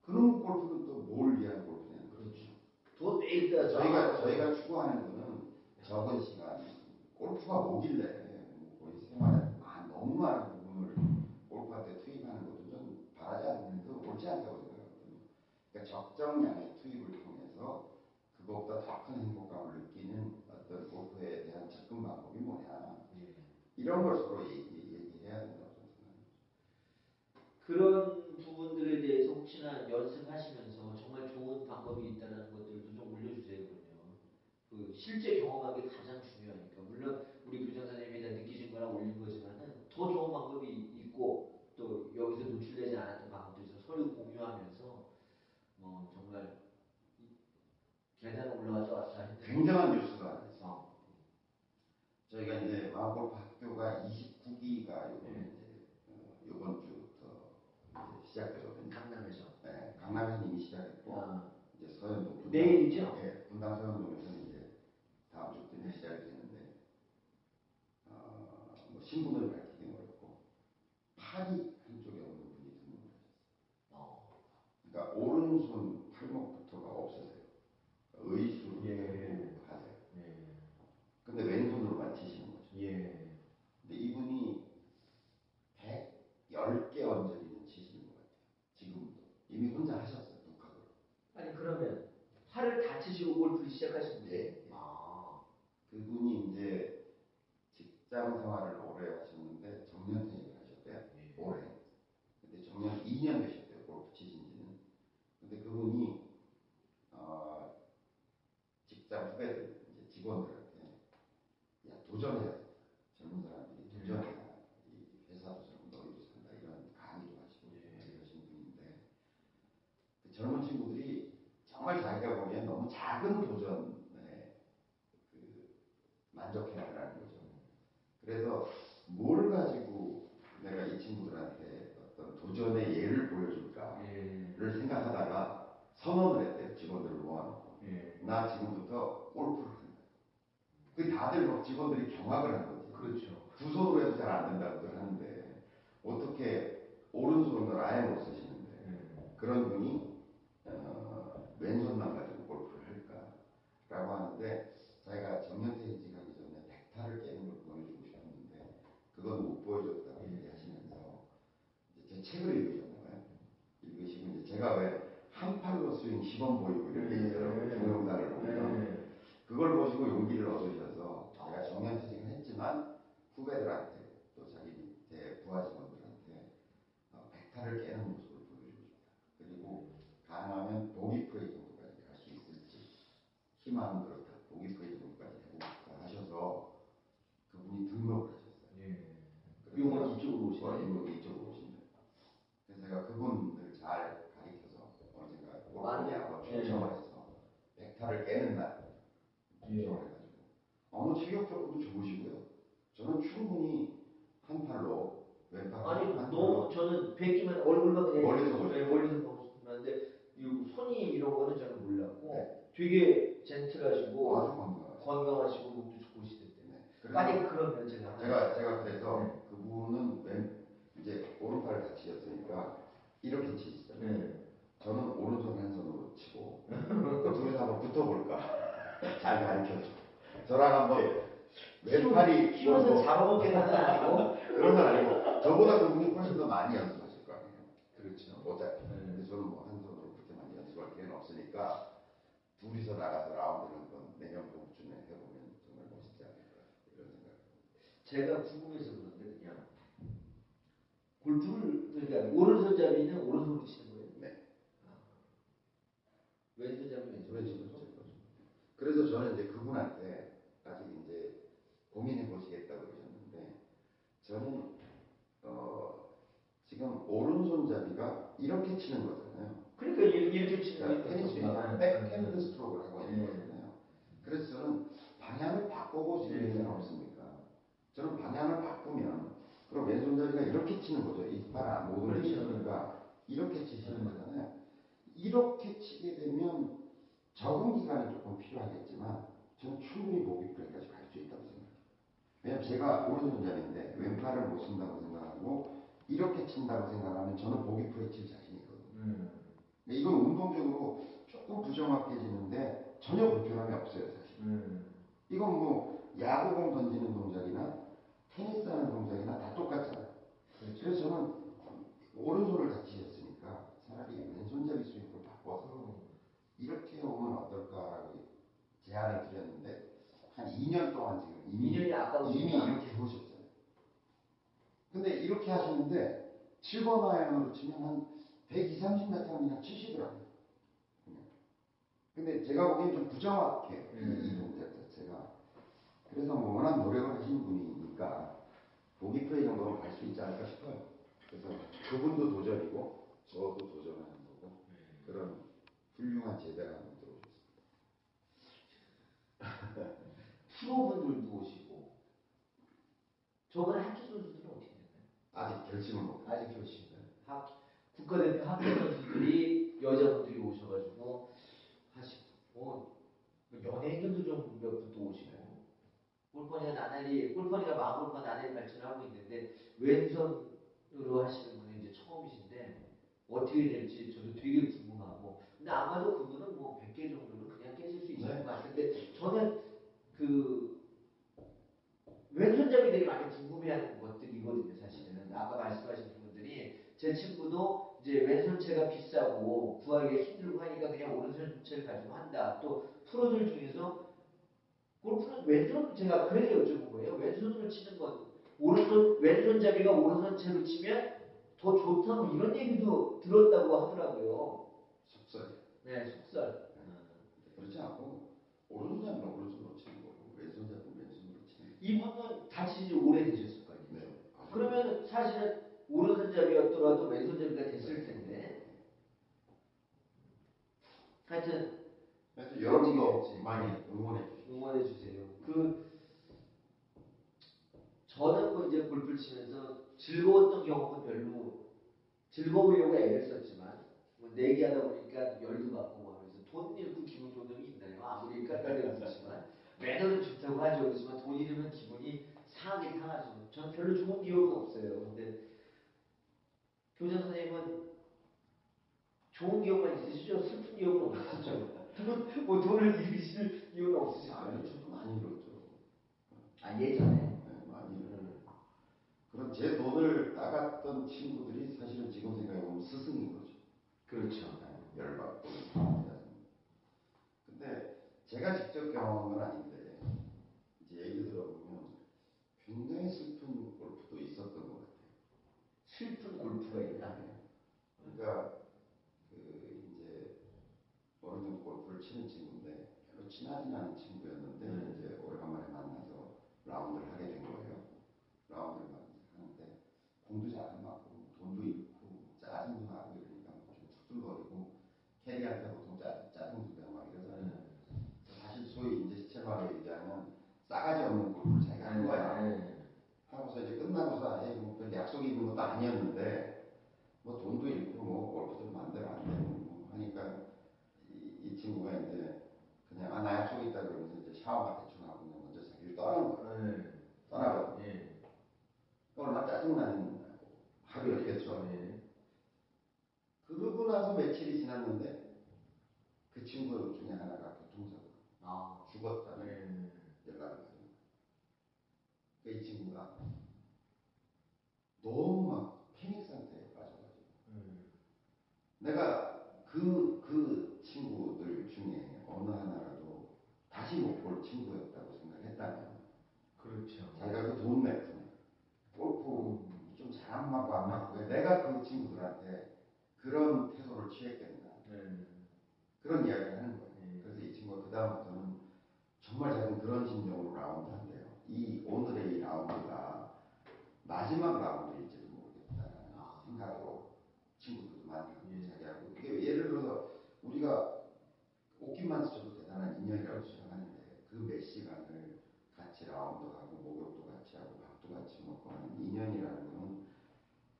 그런 골프는 또 뭘 위한 골프냐는 거죠. 그렇죠. 돈 매일 따 저희가 저희가 추구하는 거는 적은 시간 골프가 뭐길래 뭐 거의 생활의 많- 너무 많은 부분을 골프한테 투입하는 것도 좀 바라지 않는 데 옳지 않다고 생각하거든요. 그러니까 적정량의 투입을 통해서 그것보다 더 큰 행복감을 느끼는 어떤 골프에 대한 접근 방법이 뭐냐 이런 걸 서로 얘기, 얘기해야 된다고 생각합니다. 그런 부분들에 대해서 혹시나 연습하시면서 정말 좋은 방법이 있다는 것들도 좀 올려주세요. 그 실제 경험한 게 가장 중요하니까. 물론 우리 부장사님이 다 느끼신 거라 올린 거지만은 더 좋은 방법이 있고 또 여기서 노출되지 않았던 있어 서로 공유하면서 어, 정말 이- 계단을 올라갔다 왔다 했는데 굉장한 뉴스가 하나 있어요. 어, 저희가 이제 마음골프 학교가 29기가 요번 네. 이제 어, 요번 주부터 이제 시작되거든요. 강남에서 네, 강남에서는 이미 시작했고 아, 이제 서현동 분당, 내일이죠? 예, 분당 서현동에서는 이제 다음 주부터 네. 시작이 되는데 어, 뭐 신분을 밝히기는 어렵고 팔이 한쪽에 없는 분이 등록을 하셨어요. 어, 그러니까 오른손 팔목부터가 없으세요. 의수를 예. 하고 하세요. 예, 근데 왼손으로만 치시는 거죠. 예, 근데 이분이 110개 언저리는 치시는 것 같아요. 지금도. 이미 혼자 하셨어요, 독학으로. 아니 그러면 팔을 다치시고 골프를 시작하신 거예요? 예. 아, 그분이 이제 직장 생활을 오래 하셨는데 정년퇴직을 하셨대요. 예. 올해. 근데 정년 2년 되셨대요, 골프 치신 지는. 근데 그분이 어, 직장 후배들, 이제 직원들한테 야, 도전해야 된다. 젊은 사람들이 음. 도전해야 이 회사도 좀 너희도 산다. 이런 강의도 하시고 예. 이러신 분인데 그 젊은 친구들이 정말 자기가 보기엔 너무 작은 도전에 그 만족해하더라는 거죠. 그래서 뭘 가지고 내가 이 친구들한테 어떤 도전의 예를 보여줄까를 예, 생각하다가 선언을 했대요. 직원들을 모아놓고. 예. 나 지금부터 골프를 한다. 그 다들 막 직원들이 경악을 한 거지. 그렇죠. 두 손으로 해도 잘 안 된다고들 하는데 어떻게 오른손을 아예 못 쓰시는데 예. 그런 분이 어, 왼손만 가지고 골프를 할까라고 하는데 자기가 정년퇴직하기 전에 백타를 깨는 걸 보여주고 싶었는데 그건 못 보여줬다고 예. 얘기하시면서 이제 제 책을 읽으셨나 봐요. 읽으시고 이제 제가 왜 한 팔로 스윙 시범 보이고 이런 게 있어요. 동영상을 보면 예. 그걸 보시고 용기를 얻으셔서 제가 정년퇴직은 했지만 후배들한테 또 자기 밑에 부하 직원들한테 어, 백타를 깨는 모습을 보여주고 싶다. 그리고 가능하면 보기 프레이 정도까지 갈 수 있을지 희망은 그렇다. 보기 프레이 정도까지 해보고 싶다 하셔서 그분이 등록을 하셨어요. 예. 그래서 요건 이쪽으로 오시네. 어, 이거 이쪽으로 오신다. 그래서 제가 그분들 잘 가리켜서 언젠가 골프니 한번 예. 초청을 해서 백타를 깨는 날 예. 초청을 해가지고 어머 체격 조건도 좋으시고요. 저는 충분히 한 팔로 왼팔 아니 한 너무 저는 뵙기만 얼굴만 그냥 멀리서 보시죠. 네, 멀리서 보는데 이 손이 이런 거는 저는 몰랐고 네. 되게 젠틀하시고 아주 건강하시고 건강하시고 몸도 좋으시던데. 네. 그래서 만약 그러면 제가 하나 제가 제가 그래서 네. 그분은 왼 이제 오른팔을 다치셨으니까 이렇게 치시잖아요. 네. 저는 오른손 한 손으로 치고 그 둘이서 한번 붙어볼까 잘 가르쳐줘. 저랑 한번 왼팔이 키워서 잡아먹겠다는 건 아니고. 그런 건 아니고 저보다 그분이 훨씬 더 많이 연습하실 거 아니에요. 그렇죠. 어차피 네. 근데 저는 뭐 한 손으로 그렇게 많이 연습할 기회는 없으니까 둘이서 나가서 라운드 한번 내년 봄쯤에 해보면 정말 멋있지 않을까 이런 생각. 제가 궁금해서 그런데 그냥 골프를 그러니까 오른손잡이는 오른손으로 치는. 네. 아. 왼손으로 치는 칠 거. 거죠. 그래서 저는 이제 그분한테 아직 이제 고민해 보시겠다고 그러셨는데 저는 어 지금 오른손잡이가 이렇게 치는 거잖아요. 그러니까 이렇게, 치는 그러니까 게 테니스 좋습니다. 는 백핸드 스트로크를 하고 있는 네. 거잖아요. 그래서 저는 방향을 바꿔보실 네. 이유는 없습니까? 저는 방향을 바꾸면 그럼 왼손잡이가 이렇게 치는 거죠. 이팔 모든 그렇죠. 치니까 이렇게 치시는 네. 거잖아요. 이렇게 치게 되면 적응 기간이 조금 필요하겠지만 저는 충분히 보기 플레이까지 갈 수 있다고 생각해요. 왜냐면 제가 오른손잡이인데 왼팔을 못 쓴다고 생각하고 이렇게 친다고 생각하면 저는 보기 플레이 칠 자신이 있거든요. 음. 이건 운동적으로 조금 부정확해지는데 전혀 불편함이 없어요, 사실. 음. 이건 뭐 야구공 던지는 동작이나 테니스 하는 동작이나 다 똑같잖아요. 그렇죠. 그래서 저는 오른손을 다치셨으니까 차라리 왼손잡이 스윙으로 바꿔서 이렇게 오면 어떨까라고 제안을 드렸는데 한 2년 동안 지금 이 미, 2년이 아까우시다. 이미 이렇게 해보셨잖아요. 근데 이렇게 하시는데 7번 아이언으로 치면 한 120, 30m 그냥 치시더라고요. 근데 제가 보기엔 좀 부정확해요. 이, 이 동작 자체가. 그래서 뭐 워낙 노력을 하신 분이니까 보기 플레이 정도로 갈수 있지 않을까 싶어요. 그래서 그분도 도전이고 저도 도전하는 거고 그런 훌륭한 제자가 들어오셨습니다. 프로분들도 오시고 저번에 학교 선수들은 어떻게 됐나요? 아직 결심을 못. 아직 결심을 학 국가대표 학교 선수들이 여자분들이 오셔가지고 하시고 뭐 연예인들도 좀 몇 분도 오시고 골퍼니가 나날이 골퍼니가 마골퍼 나날이 발전하고 있는데 왼손으로 하시는 분이 이제 처음이신데 어떻게 될지 저도 되게 궁금하고 근데 아마도 그분은 뭐 100개 정도는 그냥 깨질 수 있을 네. 것 같은데 저는 그 왼손잡이들이 많이 궁금해하는 것들이거든요, 사실은. 아까 말씀하신 분들이 제 친구도 이제 왼손체가 비싸고 구하기가 힘들고 하니까 그냥 오른손체를 가지고 한다. 또 프로들 중에서 골프는 왼손 제가 그래서 여쭤본 거예요. 왼손으로 치는 건 오른손 왼손잡이가 오른손체로 치면 더 좋다 뭐 이런 얘기도 들었다고 하더라고요. 속설. 네, 속설. 그렇지 않고 오른손잡이는 오른손 이분은 다친 지 오래 되셨을 거 아니에요. 네. 아주 그러면 사실은 오른손잡이였더라도 왼손잡이가 됐을 텐데 하여튼 하여튼 여러분도. 많이 응원해 주시고 응원해 주세요. 그 저는 뭐 이제 골프를 치면서 즐거웠던 경험은 별로 즐거우려고 애를 썼지만 뭐 내기하다 보니까 열도 받고 막 하면서 돈 잃고 기분 좋은 적이 있나요? 아무리 그렇지만 매너는 좋다고 하죠. 그렇지만 돈 잃으면 기분이 상하게 상하죠. 저는 별로 좋은 기억은 없어요. 근데 교장 선생님은 좋은 기억만 있으시죠? 슬픈 기억은 없으시죠? 돈, 뭐 돈을 잃으실 이유는 없으실 아니. 저도 많이 잃었죠. 아 예전에 네, 많이 잃었죠. 그런 제 돈을 따갔던 친구들이 사실은 지금 생각해보면 스승인 거죠. 그렇죠. 네, 열받고 근데 제가 직접 경험한 건 아닌데 이제 얘기 들어보면 굉장히 슬픈 골프도 있었던 것 같아요. 슬픈 골프가 있다. 그러니까 그 이제 어느 정도 골프를 치는 친구인데 별로 친하진 않은 친구였는데 네. 이제 오래간만에 만나서 라운드를 하게 된 거예요. 라운드를 막 하는데 공도 잘 안 맞고 돈도 잃고 짜증도 나고 이러니까 좀 툭툭거리고 보 것도 아니었는데 뭐 돈도 잃고 뭐 골프도 만들어 안 되고, 뭐 하니까 이, 이, 친구가 이제 그냥 아, 나 약속 있다 그러면서 이제 샤워만 대충 하고 그냥 먼저 자기를 떠나는 거야. 네. 떠나거든. 네. 예. 얼마나 짜증나는 하루였겠죠. 네. 예. 그러고 나서 며칠이 지났는데 그 친구 중에 하나가 교통사고, 아. 죽었다는 예. 연락을 받은 거예요. 그 이 친구가 너무 막 패닉 상태에 빠져가지고 음. 내가 그, 그 친구들 중에 어느 하나라도 다시 못 볼 친구였다고 생각했다면 그렇죠. 자기가 그돈몇 푼에 골프 좀 잘 안 맞고 안 맞고 해. 내가 그 친구들한테 그런 태도를 취했겠나 네. 그런 이야기를 하는 거예요. 네. 그래서 이 친구가 그 다음부터는 정말 자기는 그런 심정으로 라운드 한대요. 이 오늘의 이 라운드가 마지막 라운드일지도 모르겠다라는 아. 생각으로 친구들도 많이 갖고 예. 자기하고 이게 예를 들어서 우리가 옷깃만 스쳐도 대단한 인연이라고. 생각하는데 그 몇 시간을 같이 라운드하고 목욕도 같이 하고 밥도 같이 먹고 하는 인연이라는 거는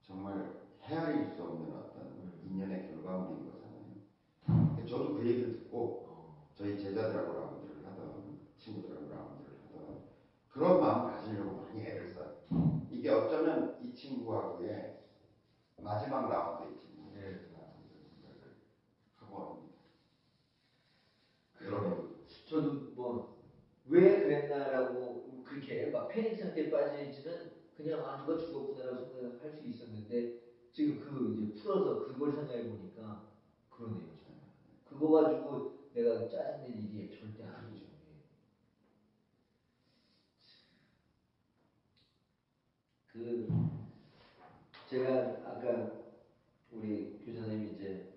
정말 헤아릴 수 없는 어떤 음. 인연의 결과물인 거잖아요. 저도 그 얘기를 듣고 어. 저희 제자들하고 라운드를 하던 친구들하고 라운드를 하던 그런 마음을 가지려고 많이 애를 써요. 이게 어쩌면 이 친구하고의 마지막 라운드일지. 모르겠다라는 그런 생각을 하고 합니다. 여러분 저도 뭐 왜 그랬나라고 그렇게 막 패닉 상태에 빠져 있지는 그냥 아 누가 죽었구나라고 생각할 수 있었는데 지금 그 이제 풀어서 그걸 생각해 보니까 그러네요. 그거 가지고 내가 짜증낼 일이 절대 아니죠. 예. 그 제가 아까 우리 교장님이 이제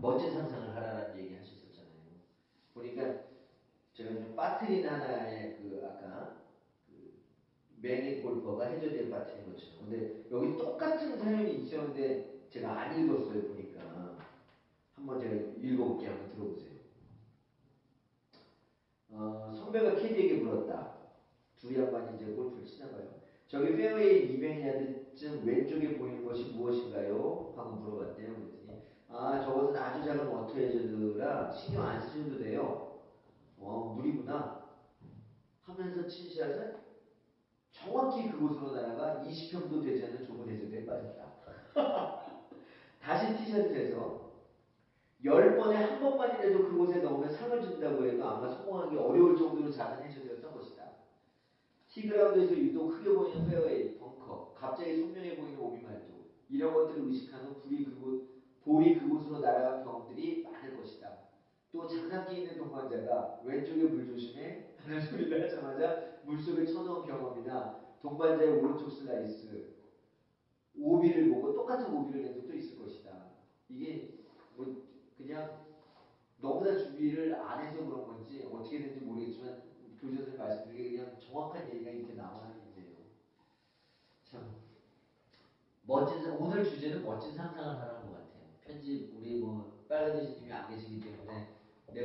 멋진 상상을 하라는 얘기 하셨었잖아요. 보니까 제가 좀 빠트린 하나의 그 아까 그 맹인 골퍼가 해저드에 빠트린 것처럼. 근데 여기 똑같은 사연이 있었는데 제가 안 읽었어요 보니까 한번 제가 읽어볼게요. 한번 들어보세요. 어, 선배가 캐디에게 물었다. 두 양반이 이제 골프를 치나 봐요. 저기 페어웨이 200야드쯤 왼쪽에 보이는 것이 무엇인가요? 하고 물어봤대요. 그랬더니 아 저것은 아주 작은 워터 해저드라 신경 안 쓰셔도 돼요. 어 물이구나 하면서 친 샷은 정확히 그곳으로 날아가 20평도 되지 않는 좁은 해저드에 빠졌다. 다시 해서 10번에 한 번만이라도 그곳에 넣으면 상을 준다고 해도 아마 성공하기 어려울 정도로 작은 것이다. 티그라운드에서 유독 크게 보이는 페어웨이, 벙커, 갑자기 선명해 보이는 오비 말뚝 이런 것들을 의식한 후 불이 그곳, 볼이 그곳으로 날아간 경험들이 많을 것이다. 또 장난기 있는 동반자가 왼쪽에 물 조심해 하는 소리를 하자마자 물속에 쳐넣은 경험이나 동반자의 오른쪽 슬라이스, 오비를 보고 똑같은 오비를 낸 적도 있을 것이다. 이게 뭐 그냥 너무나 준비를 안 해서 그런 건지 어떻게 된지 모르겠지만 교수님 말씀드리게 그냥 정확한 얘기가 이렇게 나와 있네요. 참 멋진 상- 오늘 주제는 멋진 상상을 하라는 것 같아요. 편집 우리 뭐 빨간 대신님이 안 계시기 때문에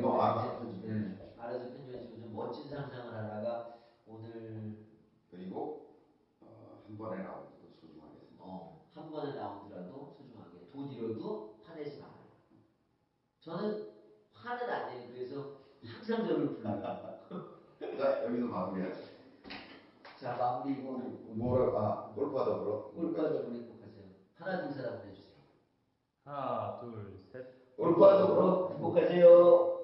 뭐 알아서 내보낼 때 편집해 네. 알아서 편집해 주시면 멋진 상상을 하다가 오늘 그리고 어, 한 번의 라운드도 소중하게 생각. 어, 한 번의 라운드라도 소중하게 돈 잃어도 화내지 말아요. 저는 화는 안 내요. 그래서 항상 저를 불러요. 자 여기서 마무리하죠. 자 마무리 이거 뭐라고? 아 골프하다 불어. 골프하다 보니 행복하세요. 하나 둘 셋 한번 해주세요. 하나, 둘, 셋. 골프하다 보러 행복하세요.